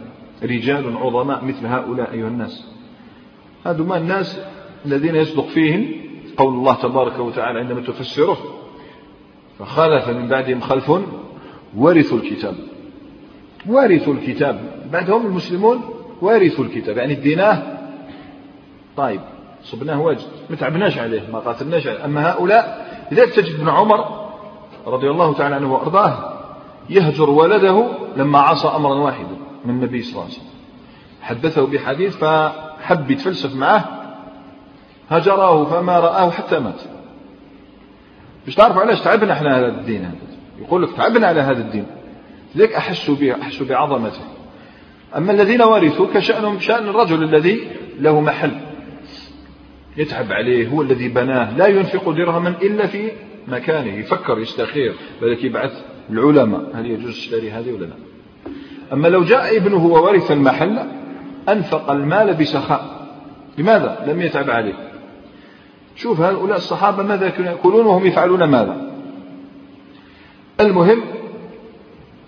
رجال عظماء مثل هؤلاء أيها الناس. هذا الناس الذين يصدق فيهم قول الله تبارك وتعالى عندما تفسره. فخلف من بعدهم خلف ورثوا الكتاب. ورثوا الكتاب. بعدهم المسلمون ورثوا الكتاب. يعني اديناه. طيب صبناه واجد. ما تعبناش عليه ما قاتلناش عليه. أما هؤلاء لذلك تجد ابن عمر رضي الله تعالى عنه وأرضاه يهجر ولده لما عصى أمرا واحدا من النبي صلى الله عليه وسلم. حدثه بحديث فحب يتفلسف معه. هجره فما رآه حتى مات. مش تعرفوا علاش تعبنا إحنا هذا الدين هذا؟ يقول لك تعبنا على هذا الدين. لذلك أحسوا به أحسوا بعظمته. أما الذين ورثوا كشأنهم شأن الرجل الذي له محل. يتعب عليه هو الذي بناه. لا ينفق درهما إلا في مكانه. يفكر يستخير. بلك يبعث العلماء. هل يجوز اشتري هذه ولا لا؟ أما لو جاء ابنه وورث المحل أنفق المال بسخاء. لماذا؟ لم يتعب عليه. شوف هؤلاء الصحابة ماذا كانوا يأكلون وهم يفعلون ماذا؟ المهم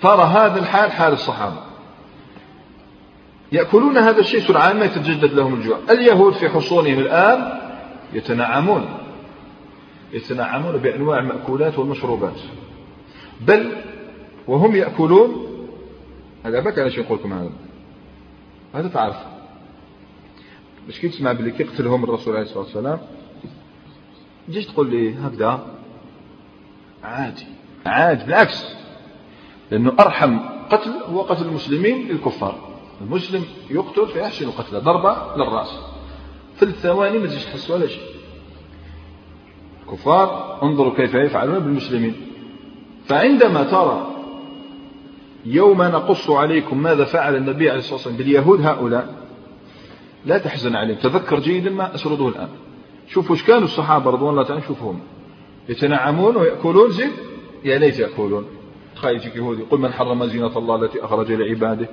ترى هذا الحال حال الصحابة. يأكلون هذا الشيء سرعان ما يتجدد لهم الجوع. اليهود في حصونهم الآن يتنعمون. يتنعمون بأنواع المأكولات والمشروبات. بل وهم يأكلون هذا بك علاش نقول لكم هذا؟ هذا تعرف. باش كي تسمع بلي كيقتلهم الرسول عليه الصلاة والسلام؟ تجيش تقول لي هكذا؟ عادي. عادي بالعكس. لأنه أرحم قتل هو قتل المسلمين للكفار. المسلم يقتل فيحسن قتله ضربة للرأس. في الثواني ما تجيش تحس ولا شيء. الكفار انظروا كيف يفعلون بالمسلمين. فعندما ترى يوم نقص عليكم ماذا فعل النبي عليه الصلاة والسلام باليهود هؤلاء لا تحزن عليهم. تذكر جيدا ما أسرده الآن. شوفوا إيش كانوا الصحابة رضوان الله تعالى شوفهم. يتنعمون ويأكلون زين؟ يا ليت يأكلون. تخيل يجيك يهودي قل من حرم زينة الله التي أخرج لعباده.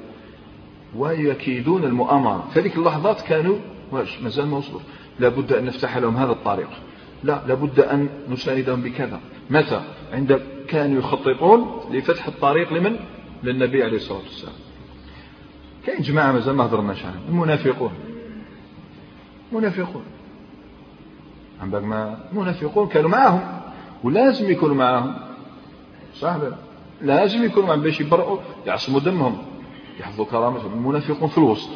ويكيدون المؤامرة. في اللحظات كانوا واش مازال ما وصلوا. لابد أن نفتح لهم هذا الطريق. لا لابد أن نساندهم بكذا. متى؟ عند كانوا يخططون لفتح الطريق لمن؟ للنبي عليه الصلاة والسلام. كاين جماعة مازال ما هضرناش عنهم. المنافقون. منافقون عم ما المنافقون كانوا معهم ولازم يكونوا معهم. صح لازم يكونوا معهم باش يبرئوا يعصموا دمهم يحفظوا كرامتهم. المنافقون في الوسط.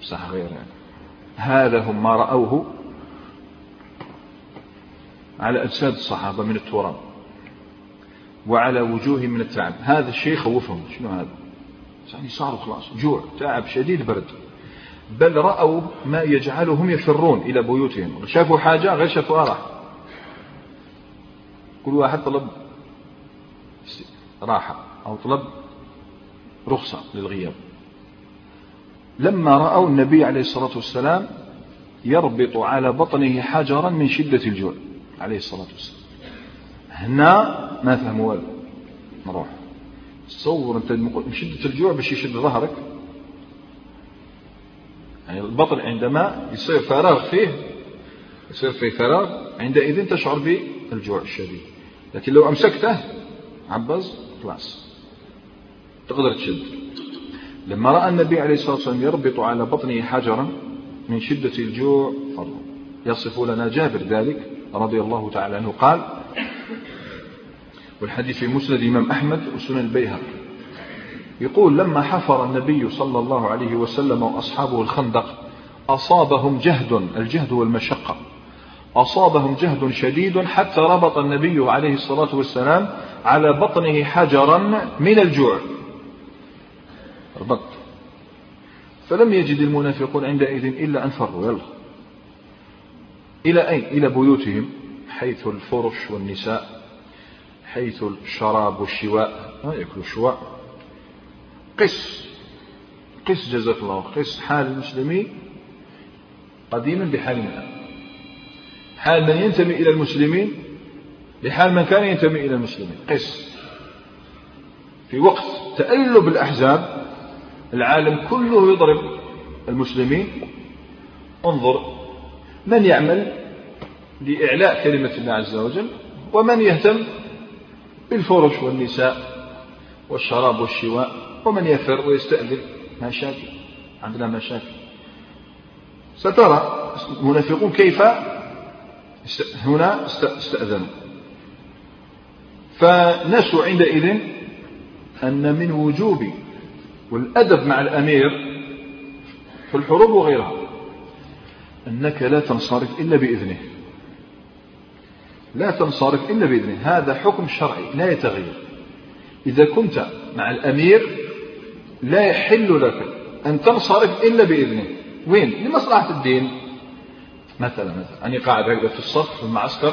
بصح غير يعني هذا هم ما رأوه على أجساد الصحابة من التراب وعلى وجوههم من التعب. هذا الشيء خوفهم. شنو هذا؟ يعني صاروا خلاص جوع تعب شديد برد. بل رأوا ما يجعلهم يفرون إلى بيوتهم. شافوا حاجة؟ غير شافوها راح كل واحد طلب راحة أو طلب رخصة للغياب. لما رأوا النبي عليه الصلاة والسلام يربط على بطنه حجرا من شدة الجوع عليه الصلاة والسلام. هنا ما فهموا؟ والو نروح تصور أنت من شدة الجوع باش يشد ظهرك. يعني البطن عندما يصير فراغ فيه يصير فيه فراغ عندئذ تشعر بالجوع الشديد. لكن لو أمسكته عبز خلاص. تقدر تشد. لما رأى النبي عليه الصلاة والسلام يربط على بطنه حجرا من شدة الجوع فر يصف لنا جابر ذلك رضي الله تعالى عنه. قال والحديث في مسند الإمام أحمد وسنن البيهقي. يقول لما حفر النبي صلى الله عليه وسلم وأصحابه الخندق أصابهم جهد الجهد والمشقة. أصابهم جهد شديد حتى ربط النبي عليه الصلاة والسلام على بطنه حجرا من الجوع. ربط. فلم يجد المنافقون عندئذ إلا أن فروا. يلا. إلى أين؟ إلى بيوتهم حيث الفرش والنساء حيث الشراب والشواء. ما يأكل الشواء؟ قس. قس جزاك الله. قس حال المسلمين قديما بحال الآن. حال من ينتمي إلى المسلمين بحال من كان ينتمي إلى المسلمين. قس. في وقت تألب الأحزاب العالم كله يضرب المسلمين. انظر من يعمل لإعلاء كلمة الله عز وجل ومن يهتم بالفرش والنساء والشراب والشواء. ومن يفر ويستأذن. مشاكل عندنا مشاكل سترى المنافقون كيف؟ هنا استأذنوا فنسوا عندئذ أن من وجوب والأدب مع الأمير في الحروب وغيرها أنك لا تنصرف إلا بإذنه. لا تنصرف إلا بإذنه. هذا حكم شرعي لا يتغير. إذا كنت مع الأمير لا يحل لك أن تنصرف إلا بإذنه. وين؟ لمصلحة الدين. مثلا مثلا أني قاعد هكذا في الصف في المعسكر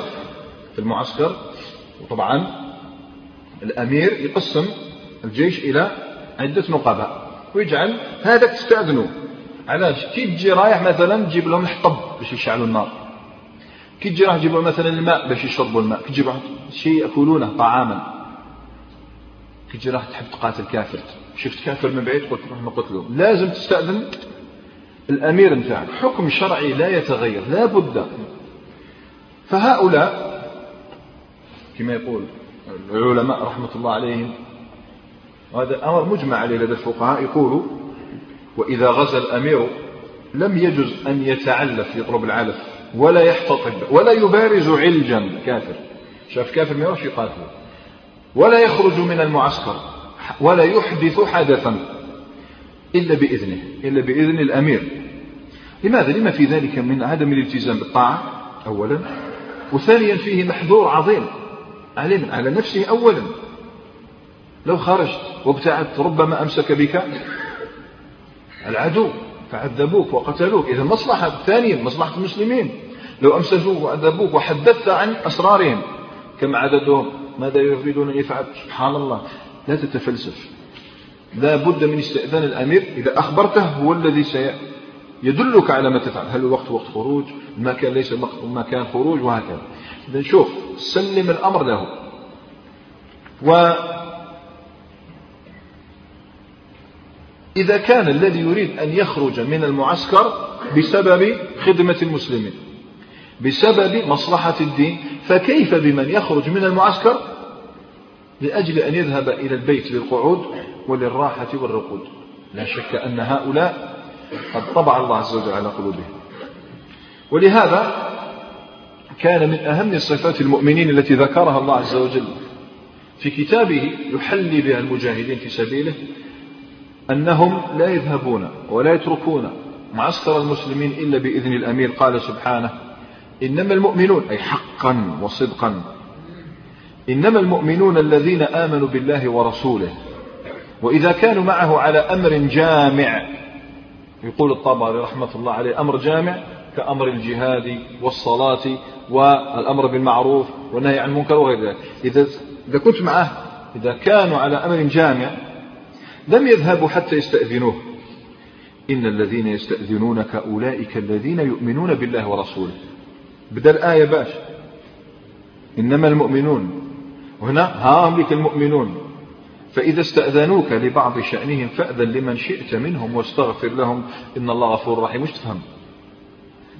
في المعسكر. وطبعا الأمير يقسم الجيش إلى عدة نقباء ويجعل هذا تستأذنه. علاش؟ كي تجي رايح مثلا تجيب لهم الحطب باش يشعلوا النار. كي تجي راح تجيب لهم مثلا الماء باش يشربوا الماء. كي تجيب شيء يأكلونه طعاما. كي تجي راح تحب تقاتل كافر. شفت كافر من بعيد؟ قلت روح نقتله لازم تستأذن الأمير نتاعك. حكم شرعي لا يتغير لا بد. فهؤلاء كما يقول العلماء رحمة الله عليهم وهذا أمر مجمع عليه لدى الفقهاء يقولوا وإذا غزا الأمير لم يجز أن يتعلف يطلب العلف ولا يحتطب ولا يبارز علجا. كافر. شاف كافر ما يروحش يقاتله ولا يخرج من المعسكر. ولا يحدث حدثا إلا بإذنه إلا بإذن الأمير. لماذا؟ لما في ذلك من عدم الالتزام بالطاعة أولا. وثانيا فيه محذور عظيم عليه على نفسه أولا. لو خرجت وابتعدت ربما أمسك بك العدو فعذبوك وقتلوك. إذا مصلحة ثانيا مصلحة المسلمين. لو أمسكوك وعذبوك وحدثت عن أسرارهم كم عددهم؟ ماذا يريدون أن يفعل سبحان الله. لا تتفلسف. لا بد من استئذان الأمير إذا أخبرته هو الذي سيدلك على ما تفعل. هل الوقت وقت خروج؟ المكان ليس مكان خروج وهكذا. إذا شوف سلم الأمر له. و إذا كان الذي يريد أن يخرج من المعسكر بسبب خدمة المسلمين بسبب مصلحة الدين فكيف بمن يخرج من المعسكر؟ لأجل أن يذهب إلى البيت للقعود وللراحة والرقود. لا شك أن هؤلاء قد طبع الله عز وجل على قلوبهم. ولهذا كان من أهم صفات المؤمنين التي ذكرها الله عز وجل في كتابه يحلي بها المجاهدين في سبيله أنهم لا يذهبون ولا يتركون معسكر المسلمين إلا بإذن الأمير. قال سبحانه إنما المؤمنون أي حقا وصدقا إنما المؤمنون الذين آمنوا بالله ورسوله وإذا كانوا معه على أمر جامع يقول الطبري رحمة الله عليه أمر جامع كأمر الجهاد والصلاة والأمر بالمعروف والنهي عن المنكر وغير ذلك. إذا إذا كنت معه إذا كانوا على أمر جامع لم يذهبوا حتى يستأذنوه. إن الذين يستأذنونك أولئك الذين يؤمنون بالله ورسوله. بدأ الآية باش. إنما المؤمنون وهنا ها هم لك المؤمنون فإذا استأذنوك لبعض شأنهم فأذن لمن شئت منهم واستغفر لهم إن الله غفور رحيم. مش تفهم؟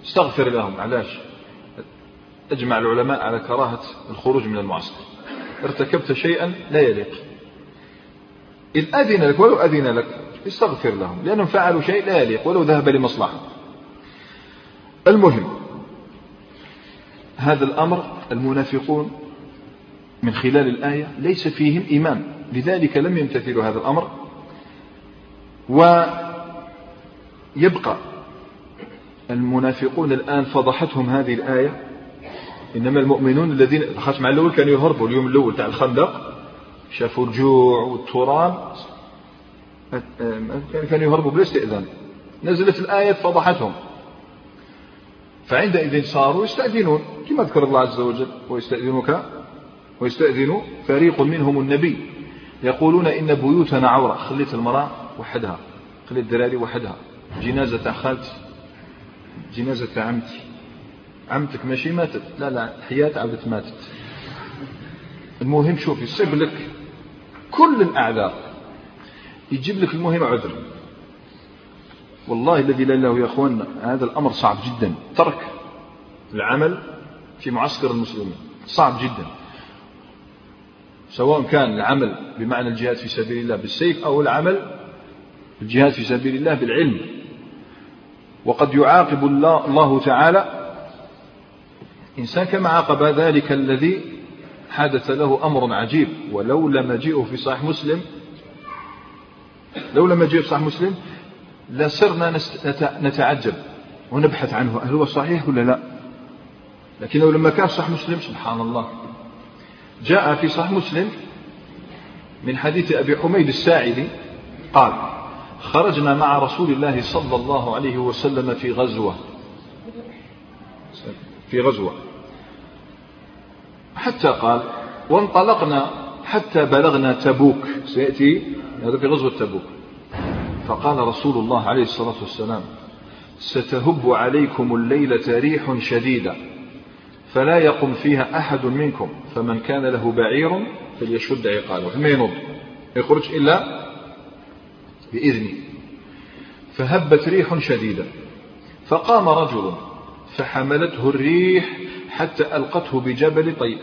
استغفر لهم علاش؟ أجمع العلماء على كراهة الخروج من المعسكر. ارتكبت شيئا لا يليق. إذ أذن لك ولو أذن لك استغفر لهم لأنهم فعلوا شيء لا يليق ولو ذهب لمصلحة. المهم هذا الأمر المنافقون من خلال الآية ليس فيهم إيمان. لذلك لم يمتثلوا هذا الأمر. ويبقى المنافقون الآن فضحتهم هذه الآية. إنما المؤمنون الذين خاص مع الأول كانوا يهربوا اليوم الأول تاع الخندق شافوا الجوع والتراب. كانوا يهربوا بلا استئذان. نزلت الآية فضحتهم. فعندئذ صاروا يستأذنون كما ذكر الله عز وجل ويستأذنك ويستأذن فريق منهم النبي. يقولون إن بيوتنا عورة. خليت المرأة وحدها. خليت الدراري وحدها. جنازة خالتي. جنازة عمتي. عمتك ماشي ماتت. لا لا حياة عبدت ماتت. المهم شوف يصيب لك كل الأعذار. يجيب لك المهم عذر. والله الذي لا إله يا أخواننا هذا الأمر صعب جدا. ترك العمل في معسكر المسلمين. صعب جدا. سواء كان العمل بمعنى الجهاد في سبيل الله بالسيف أو العمل الجهاد في سبيل الله بالعلم. وقد يعاقب الله, تعالى إنسان كما عاقب ذلك الذي حدث له أمر عجيب. ولولا مجيئه في صحيح مسلم لولا مجيئه في صحيح مسلم لصرنا نتعجب ونبحث عنه. هل هو صحيح ولا لا؟ لكنه لما كان صحيح مسلم سبحان الله. جاء في صحيح مسلم من حديث أبي حميد الساعدي قال خرجنا مع رسول الله صلى الله عليه وسلم في غزوة. في غزوة. حتى قال وانطلقنا حتى بلغنا تبوك. سيأتي هذا في غزوة تبوك. فقال رسول الله عليه الصلاة والسلام ستهب عليكم الليلة ريح شديدة. فلا يقم فيها أحد منكم فمن كان له بعير فليشد عقاله ما ينض يخرج إلا بإذنه. فهبت ريح شديدة. فقام رجل فحملته الريح حتى ألقته بجبل طيب.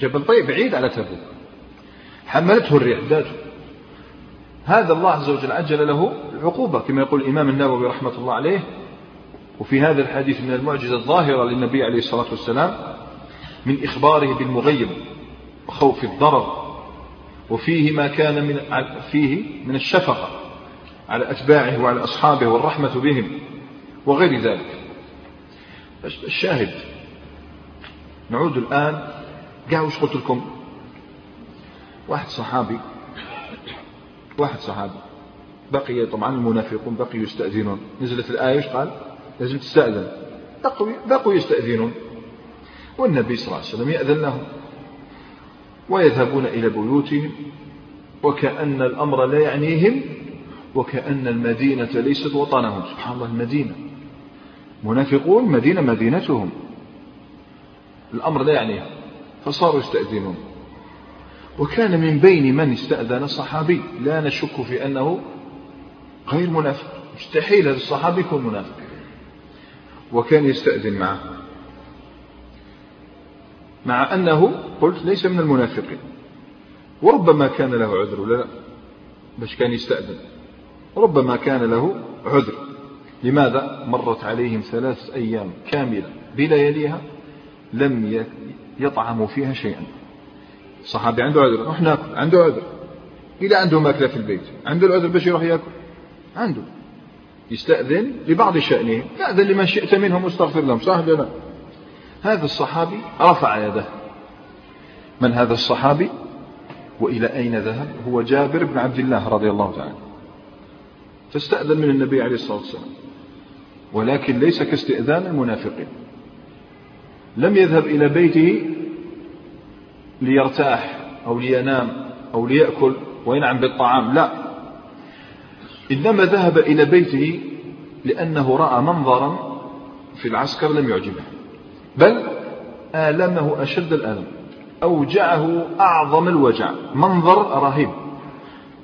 جبل طيب بعيد على تبوك. حملته الريح ذاته. هذا الله عز وجل عجل له العقوبة كما يقول الإمام النووي رحمة الله عليه وفي هذا الحديث من المعجزة الظاهرة للنبي عليه الصلاة والسلام من إخباره بالمغيب وخوف الضرر وفيه ما كان من فيه من الشفقة على أتباعه وعلى أصحابه والرحمة بهم وغير ذلك. الشاهد نعود الآن قاعد وش قلت لكم؟ واحد صحابي واحد صحابي بقي طبعا المنافقون بقيوا يستأذنون. نزلت الآية قال؟ لازم تستأذن. بقوا يستأذنون. والنبي صلى الله عليه وسلم يأذن لهم. ويذهبون إلى بيوتهم. وكأن الأمر لا يعنيهم. وكأن المدينة ليست وطنهم. سبحان الله المدينة. منافقون مدينة مدينتهم. الأمر لا يعنيهم. فصاروا يستأذنون. وكان من بين من استأذن الصحابي. لا نشك في أنه غير منافق. مستحيل هذا الصحابي يكون منافق. وكان يستأذن معه. مع أنه قلت ليس من المنافقين. وربما كان له عذر ولا لا؟ باش كان يستأذن. ربما كان له عذر. لماذا؟ مرت عليهم ثلاث أيام كاملة بلياليها لم يطعموا فيها شيئا. صحابي عنده عذر. نروح نأكل. عنده عذر. إذا عنده ماكلة في البيت. عنده العذر باش يروح يأكل. عنده. يستأذن لبعض شأنه. يأذن لمن شئت منهم واستغفر لهم. صح لا؟ هذا الصحابي رفع يده. من هذا الصحابي؟ وإلى أين ذهب؟ هو جابر بن عبد الله رضي الله تعالى فاستأذن من النبي عليه الصلاة والسلام. ولكن ليس كاستئذان المنافقين. لم يذهب إلى بيته ليرتاح أو لينام أو ليأكل وينعم بالطعام. لا. إنما ذهب إلى بيته لأنه رأى منظرا في العسكر لم يعجبه بل آلمه أشد الألم أوجعه أعظم الوجع منظر رهيب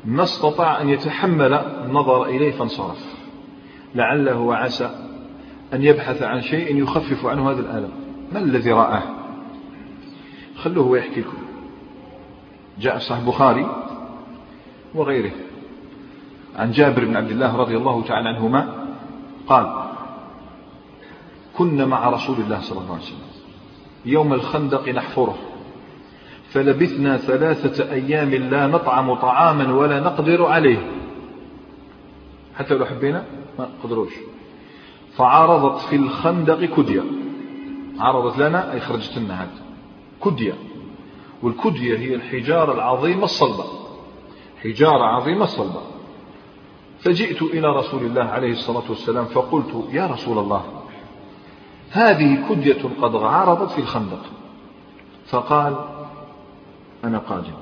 ما استطاع أن يتحمل النظر إليه فانصرف لعله وعسى أن يبحث عن شيء يخفف عنه هذا الألم ما الذي رآه؟ خلوه يحكي لكم جاء صحيح البخاري وغيره. عن جابر بن عبد الله رضي الله تعالى عنهما قال كنا مع رسول الله صلى الله عليه وسلم يوم الخندق نحفره فلبثنا ثلاثة أيام لا نطعم طعاما ولا نقدر عليه. حتى لو حبينا ما نقدروش فعرضت في الخندق كدية. عرضت لنا أي خرجت لنا هذا كدية. والكدية هي الحجارة العظيمة الصلبة. حجارة عظيمة صلبة فجئت إلى رسول الله عليه الصلاة والسلام فقلت يا رسول الله هذه كدية قد عارضت في الخندق. فقال أنا قادم.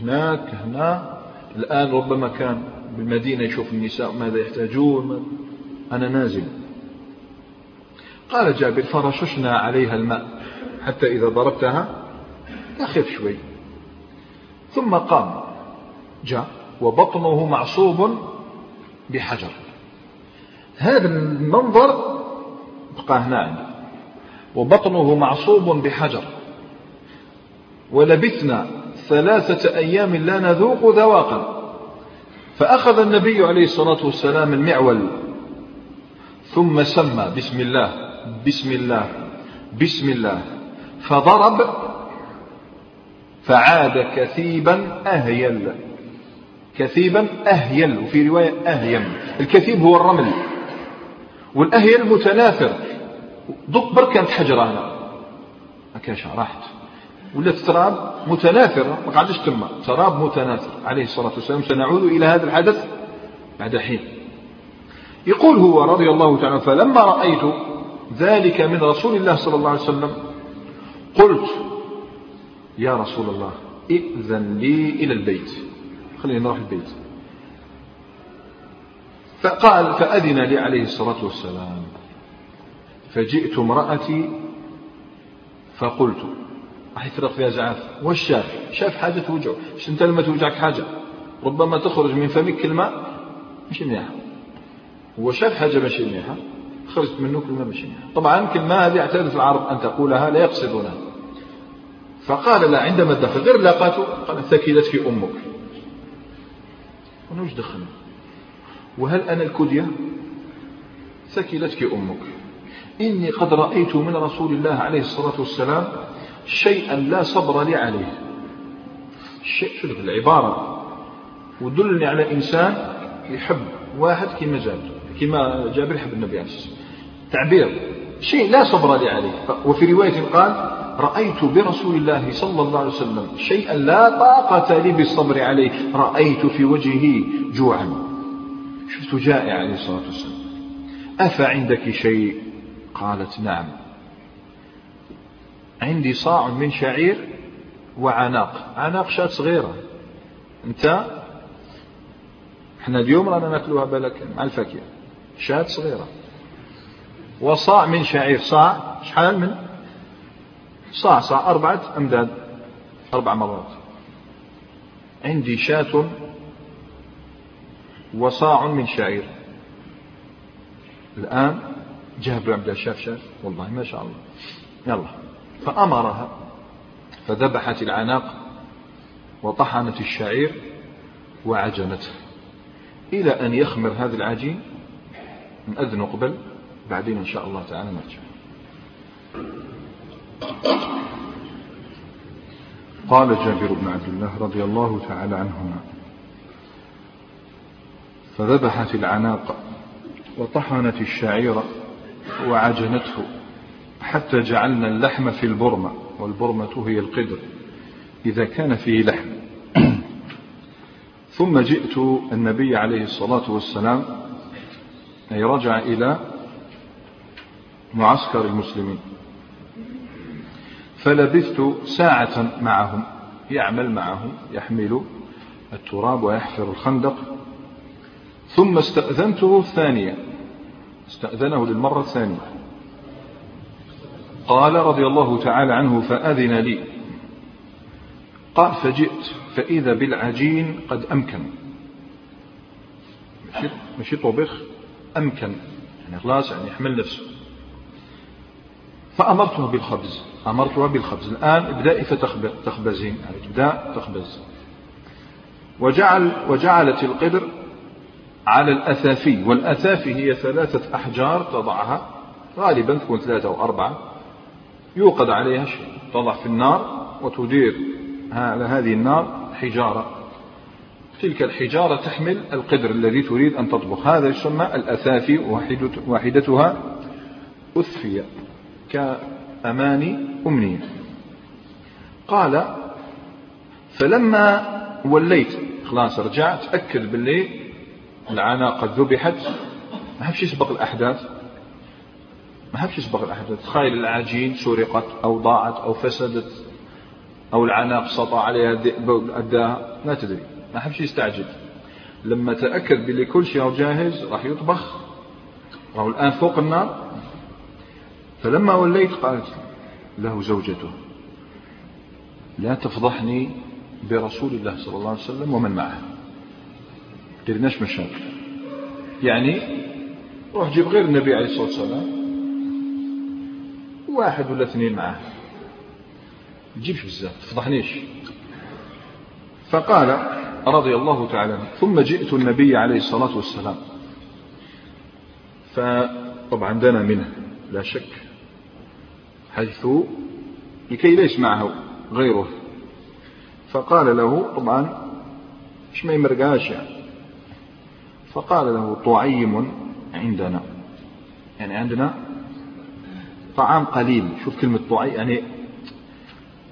هناك هنا الآن ربما كان بالمدينة يشوف النساء ماذا يحتاجون أنا نازل. قال جابر فرششنا عليها الماء حتى إذا ضربتها تخف شوي. ثم قام جاء وبطنه معصوب بحجر. هذا المنظر بقى هنا عندي. وبطنه معصوب بحجر. ولبثنا ثلاثة أيام لا نذوق ذواقا. فأخذ النبي عليه الصلاة والسلام المعول. ثم سمى بسم الله بسم الله بسم الله. فضرب فعاد كثيبا أهيل. كثيبا أهيل وفي رواية أهيم. الكثيب هو الرمل والأهيل متناثر. ضق بر كانت حجرة هنا. أكاشا راحت. ولات تراب متناثرة ما قعدش تما. تراب متناثر. عليه الصلاة والسلام سنعود إلى هذا الحدث بعد حين. يقول هو رضي الله تعالى فلما رأيت ذلك من رسول الله صلى الله عليه وسلم قلت يا رسول الله ائذن لي إلى البيت. خلينا نروح البيت. فقال فأذن لي عليه الصلاة والسلام فجئت امرأتي فقلت راح يفرق فيها زعاف. واش شاف؟ شاف حاجة توجعه مش أنت لما توجعك حاجة؟ ربما تخرج من فمك كلمة مش منيحة. هو شاف حاجة ماشي منيحة خرجت منه كلمة ماشي منيحة. طبعا كلمة هذه اعتادت العرب أن تقولها لا يقصدونها. فقال لا عندما دخل غير لاقاته. قال ثكلتك أمك. وش دخلنا وهل أنا الكدية ثكلتك أمك. إني قد رأيت من رسول الله عليه الصلاة والسلام شيئا لا صبر لي عليه. الشيء شوف العبارة. ودلني على إنسان يحب واحد كما جابر كما جابر يحب النبي عليه الصلاة والسلام. تعبير. شيء لا صبر لي عليه. وفي رواية قال رأيت برسول الله صلى الله عليه وسلم شيئا لا طاقة لي بالصبر عليه. رأيت في وجهه جوعا. شفت جائع عليه الصلاة والسلام. أفعندك شيء؟ قالت نعم. عندي صاع من شعير وعناق. عناق شاة صغيرة. أنت؟ إحنا اليوم رانا ناكلوها بالك مع الفاكهة. شاة صغيرة. وصاع من شعير. صاع؟ شحال من؟ صاع صاع أربعة أمداد أربع مرات. عندي شاة وصاع من شعير. الآن جابر عبد شاف شاف والله ما شاء الله. يلا. فأمرها. فذبحت العناق وطحنت الشعير وعجنته. إلى أن يخمر هذا العجين نأذن قبل. بعدين إن شاء الله تعالى نرجع. قال جابر بن عبد الله رضي الله تعالى عنهما فذبحت العناق وطحنت الشعير وعجنته حتى جعلنا اللحم في البرمة والبرمة هي القدر إذا كان فيه لحم. (clears throat) ثم جئت النبي عليه الصلاة والسلام أي رجع إلى معسكر المسلمين. فلبثت ساعة معهم يعمل معهم يحمل التراب ويحفر الخندق. ثم استأذنته الثانية استأذنه للمرة الثانية. قال رضي الله تعالى عنه فأذن لي. قال فجئت فإذا بالعجين قد أمكن. مشي طبخ أمكن يعني خلاص يعني يحمل نفسه. فأمرتها بالخبز. أمرتها بالخبز الآن ابدأي فتخبزين يعني ابدأ تخبز. وجعل وجعلت القدر على الأثافي والأثافي هي ثلاثة أحجار تضعها. غالبا تكون ثلاثة أو أربعة. يوقد عليها شيء. تضع في النار وتدير على هذه النار حجارة. تلك الحجارة تحمل القدر الذي تريد أن تطبخ. هذا يسمى الأثافي واحدتها أثفية. كأماني أمنية قال فلما وليت خلاص رجعت تأكد بالليل العناقة ذبحت. ما حبش يسبق الأحداث. ما حبش يسبق الأحداث. تخيل العجين سرقت أو ضاعت أو فسدت أو العناق سطع عليها أداها لا تدري. ما حبش يستعجل. لما تأكد بلي كل شيء جاهز راح يطبخ راهو الآن فوق النار. فلما وليت قالت له زوجته لا تفضحني برسول الله صلى الله عليه وسلم ومن معه. ديرناش مشاكل. يعني روح جيب غير النبي عليه الصلاة والسلام. واحد ولا اثنين معه. تجيبش بزاف تفضحنيش. فقال رضي الله تعالى ثم جئت النبي عليه الصلاة والسلام. فطبعا دنا منه لا شك. حيث لكي لا يسمعه غيره. فقال له طبعا مش ما يمرقاش يعني. فقال له طعيم عندنا. يعني عندنا طعام قليل. شوف كلمة طعيم يعني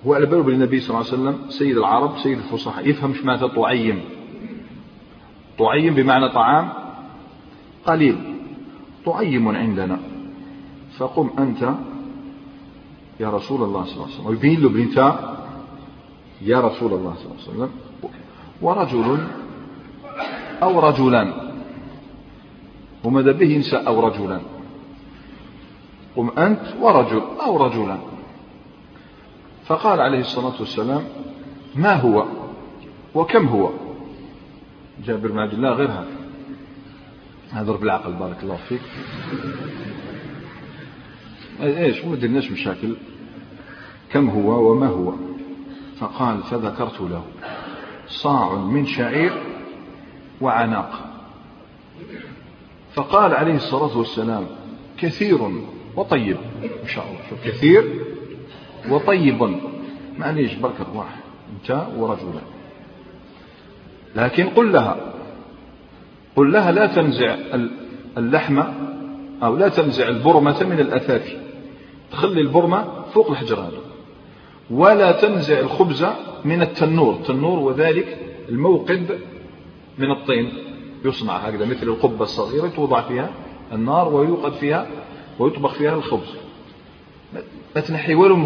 هو على باله بالنبي صلى الله عليه وسلم سيد العرب سيد الفصحاء. يفهم مش معنى طعيم. طعيم بمعنى طعام قليل. طعيم عندنا. فقم أنت يا رسول الله صلى الله عليه وسلم. ويبين له بنت يا رسول الله صلى الله عليه وسلم. ورجل أو رجلان. وماذا به نساء أو رجلان؟ قم أنت ورجل أو رجلان. فقال عليه الصلاة والسلام ما هو وكم هو؟ جابر بن عبد الله غير هذا. هذا بالعقل بارك الله فيك. إيش ما درناش مشاكل. كم هو وما هو؟ فقال فذكرت له. صاع من شعير وعناق. فقال عليه الصلاة والسلام كثير وطيب. إن شاء الله كثير وطيب. معليش بركة واحد. أنت ورجلا لكن قل لها. قل لها لا تنزع اللحم أو لا تنزع البرمة من الأثاث. تخلي البرمة فوق الحجر هذا ولا تنزع الخبز من التنور. التنور وذلك الموقد من الطين. يصنع هكذا مثل القبة الصغيرة توضع فيها النار ويوقد فيها ويطبخ فيها الخبز. ما تنحي والو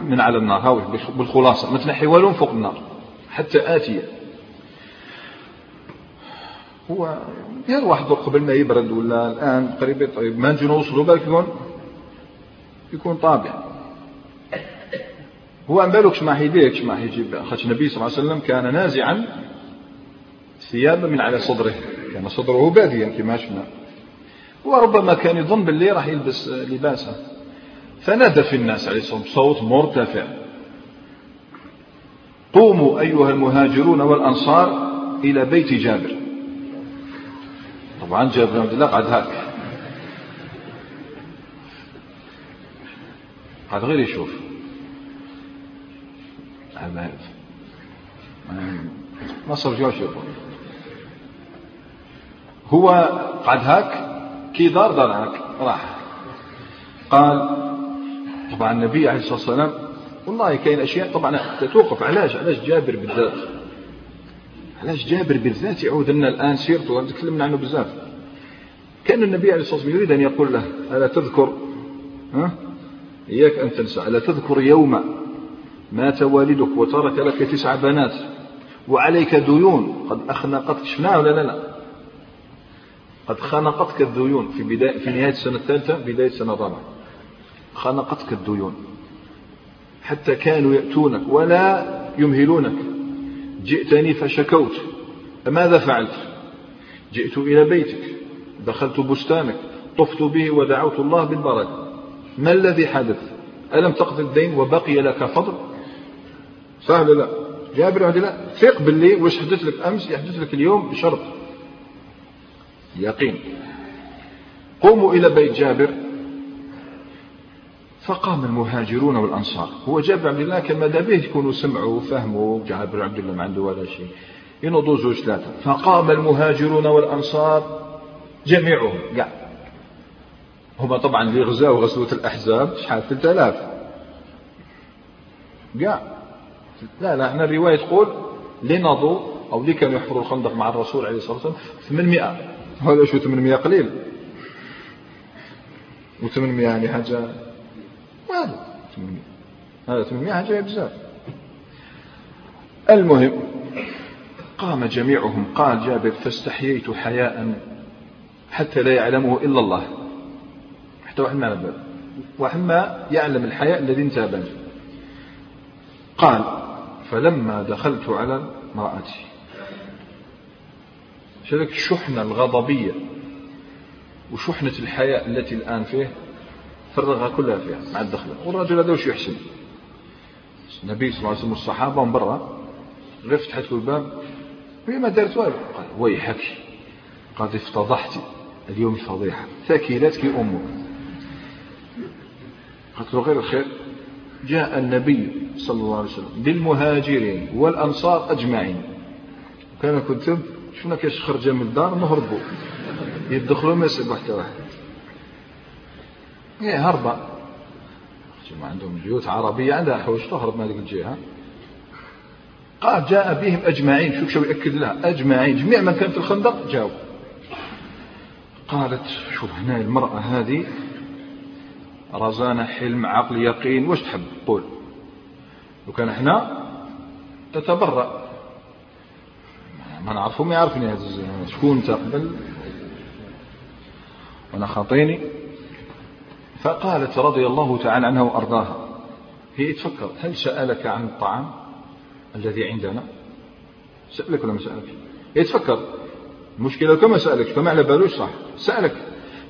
من على النار. هاوي بالخلاصة. ما تنحي والو فوق النار. حتى آتية. هو غير واحد قبل ما يبرد ولا الآن قريب طيب ما نجي نوصلوا بالك يكون طابع. هو ما بالكش ما حيديكش ما حيجيب خاطر النبي صلى الله عليه وسلم كان نازعا ثيابا من على صدره. كان صدره باديا كما شفنا وربما كان يظن باللي راح يلبس لباسه. فنادى في الناس عليه الصلاة بصوت مرتفع. قوموا أيها المهاجرون والأنصار إلى بيت جابر. طبعا جابر بن عبد الله قعد هاك قعد غير يشوف. ما صار جوا شوف هو قعد هاك كي دار دار هاك راح. قال طبعا النبي عليه الصلاة والسلام والله كاين أشياء طبعا تتوقف علاش؟ علاش جابر بالذات؟ علاش جابر بالذات يعود لنا الآن سيرته؟ تكلمنا عنه بزاف. كان النبي عليه الصلاة والسلام يريد أن يقول له ألا تذكر؟ ها؟ إياك أن تنسى. ألا تذكر يوم مات والدك وترك لك تسع بنات وعليك ديون؟ قد أخنقتك. شفناها ولا لا؟ لا. قد خنقتك الديون في بداية في نهاية السنة الثالثة بداية السنة الرابعة. خنقتك الديون. حتى كانوا يأتونك ولا يمهلونك. جئتني فشكوت. فماذا فعلت؟ جئت إلى بيتك. دخلت بستانك. طفت به ودعوت الله بالبركة ما الذي حدث؟ ألم تقضي الدين وبقي لك فضل؟ سهل لا؟ جابر عبد الله ثق باللي واش حدث لك أمس؟ يحدث لك اليوم بشرط. يقين. قوموا إلى بيت جابر. فقام المهاجرون والأنصار. هو جابر عبد الله ماذا به يكونوا سمعوا وفهموا جابر عبد الله ما عنده ولا شيء. ينوضوا زوج ثلاثة. فقام المهاجرون والأنصار جميعهم. قاع هما طبعا اللي غزاوا غزوة الأحزاب شحال 3000 قاع لا لا إحنا الرواية تقول اللي نضوا أو اللي كانوا يحفروا الخندق مع الرسول عليه الصلاة والسلام 800 هذا شو 800 قليل؟ و800 يعني حاجة؟ هذا 800 هذا 800 حاجة بزاف المهم قام جميعهم. قال جابر فاستحييت حياء حتى لا يعلمه إلا الله. حتى واحد ما نبال واحد ما يعلم الحياء الذي انتابني قال فلما دخلت على امرأتي. شذلك الشحنة الغضبية وشحنة الحياء التي الآن فيه فرغها كلها فيها مع الدخلة والرجل هذا وش يحسن؟ النبي صلى الله عليه وسلم والصحابة من برا غير فتحت له الباب وهي ما دارت والو. قال ويحك قد افتضحت اليوم فضيحة ثكلتك أمك. قالت له غير الخير جاء النبي صلى الله عليه وسلم بالمهاجرين والأنصار أجمعين. كان كنتم شفنا كاش خرجة من الدار نهربوا يدخلوا ما يسيبوا حتى واحد. إيه هربا. ما عندهم بيوت عربية عندها حوش تهرب من هذيك الجهة. قال جاء بهم أجمعين. شوف شو يأكد لها. أجمعين. جميع من كان في الخندق جاءوا قالت شوف هنا المرأة هذه رزانة حلم عقل يقين واش تحب؟ قول. لو كان إحنا تتبرأ. ما نعرفهم يعرفني هذا شكون تقبل؟ وأنا خاطيني. فقالت رضي الله تعالى عنها وأرضاها. هي تفكر هل سألك عن الطعام الذي عندنا؟ سألك ولا ما سألك؟ هي تفكر. المشكلة كما سألك فما على بالوش صح. سألك.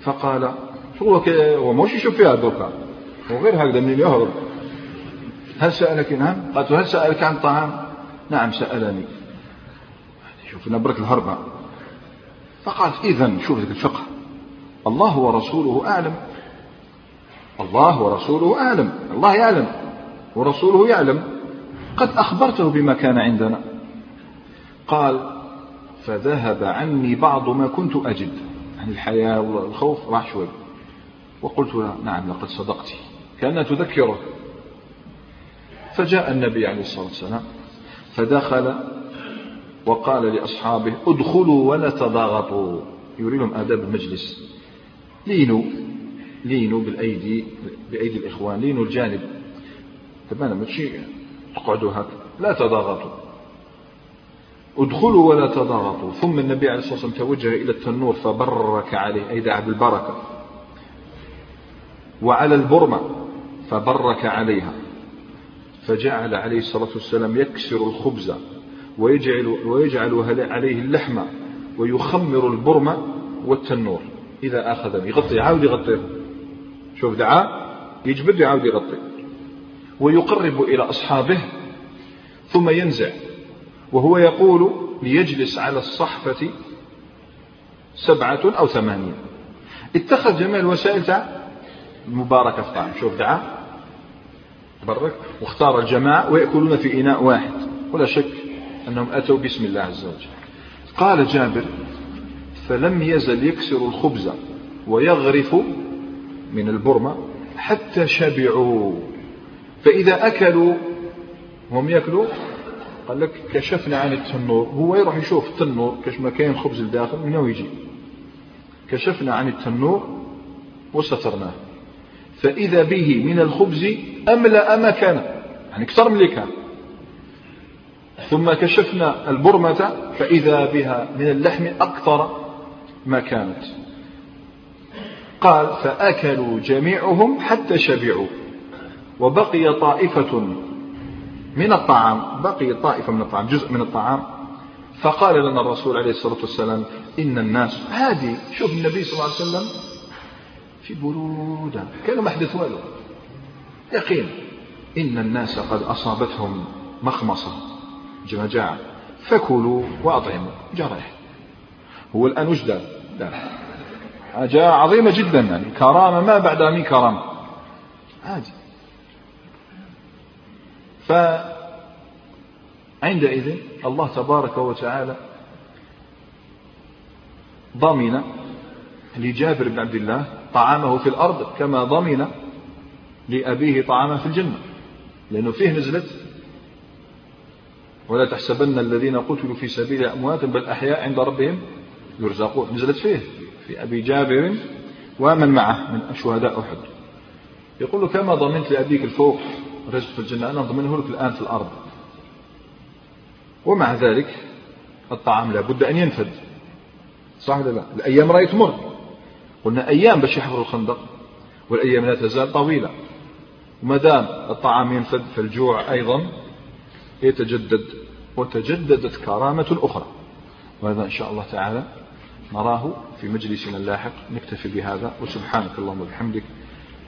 فقال شو هو مش يشوف فيها دوكا وغير هكذا من يهرب هل سألك؟ نعم. قالت هل سألك عن طعام؟ نعم سألني. شوف نبرك الهربة. فقالت إذا شوف الفقه. الله ورسوله أعلم. الله ورسوله أعلم. الله يعلم. ورسوله يعلم. قد أخبرته بما كان عندنا. قال فذهب عني بعض ما كنت أجد. عن الحياة والخوف راح شوي. وقلت له نعم لقد صدقت كأنها تذكره فجاء النبي عليه الصلاة والسلام فدخل وقال لأصحابه ادخلوا ولا تضاغطوا يري لهم آداب المجلس. لينوا لينوا بالأيدي بأيدي الإخوان لينوا الجانب. تماما ماشي تقعدوا هكذا. لا تضاغطوا. ادخلوا ولا تضاغطوا ثم النبي عليه الصلاة والسلام توجه إلى التنور فبرك عليه أي دعا بالبركة. وعلى البرمة فبرك عليها. فجعل عليه الصلاة والسلام يكسر الخبز ويجعل, ويجعل عليه اللحم ويخمر البرمة والتنور. إذا أخذ يغطي يعاود يغطيه شوف دعاء يجبد يعاود يغطي. ويقرب إلى أصحابه ثم ينزع. وهو يقول ليجلس على الصحفة سبعة أو ثمانية. اتخذ جميع الوسائل تاع المباركة في الطعام شوف دعاء. برك واختار الجماعة ويأكلون في إناء واحد. ولا شك أنهم أتوا بسم الله عز وجل. قال جابر فلم يزل يكسر الخبز ويغرف من البرمة حتى شبعوا. فإذا أكلوا هم يأكلوا قال لك كشفنا عن التنور. هو يروح يشوف التنور كاش ما كاين خبز الداخل من يجي؟ كشفنا عن التنور وسترناه. فإذا به من الخبز أملأ مكانه يعني أكثر من اللي كان. ثم كشفنا البرمة فإذا بها من اللحم أكثر ما كانت. قال فأكلوا جميعهم حتى شبعوا. وبقي طائفة من الطعام. بقي طائفة من الطعام جزء من الطعام. فقال لنا الرسول عليه الصلاة والسلام إن الناس هذه شوف النبي صلى الله عليه وسلم في برودة كانوا ما حدث والو. يقين إن الناس قد أصابتهم مخمصة. جمجاعة فكلوا وأطعموا. جرح. هو الآن وش؟ حاجة عظيمة جدا. يعني كرامة ما بعدها من كرامة. عادي. فعندئذ الله تبارك وتعالى ضمن لجابر بن عبد الله طعامه في الأرض كما ضمن لأبيه طعامه في الجنة لأنه فيه نزلت ولا تحسبن الذين قتلوا في سبيل أموات بل أحياء عند ربهم يرزقون. نزلت فيه في أبي جابر ومن معه من شهداء أحد. يقول له كما ضمنت لأبيك الفوق رزق في الجنة أنا أضمنه لك الآن في الأرض. ومع ذلك الطعام لابد أن ينفد. صح ولا لا؟ الأيام رأي تمر قلنا أيام باش يحفروا الخندق والأيام لا تزال طويلة. وما دام الطعام ينفد فالجوع أيضا يتجدد وتجددت كرامة الأخرى. وهذا إن شاء الله تعالى نراه في مجلسنا اللاحق. نكتفي بهذا وسبحانك اللهم وبحمدك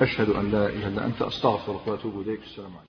أشهد أن لا إله إلا أنت أستغفرك وأتوب إليك. السلام عليكم.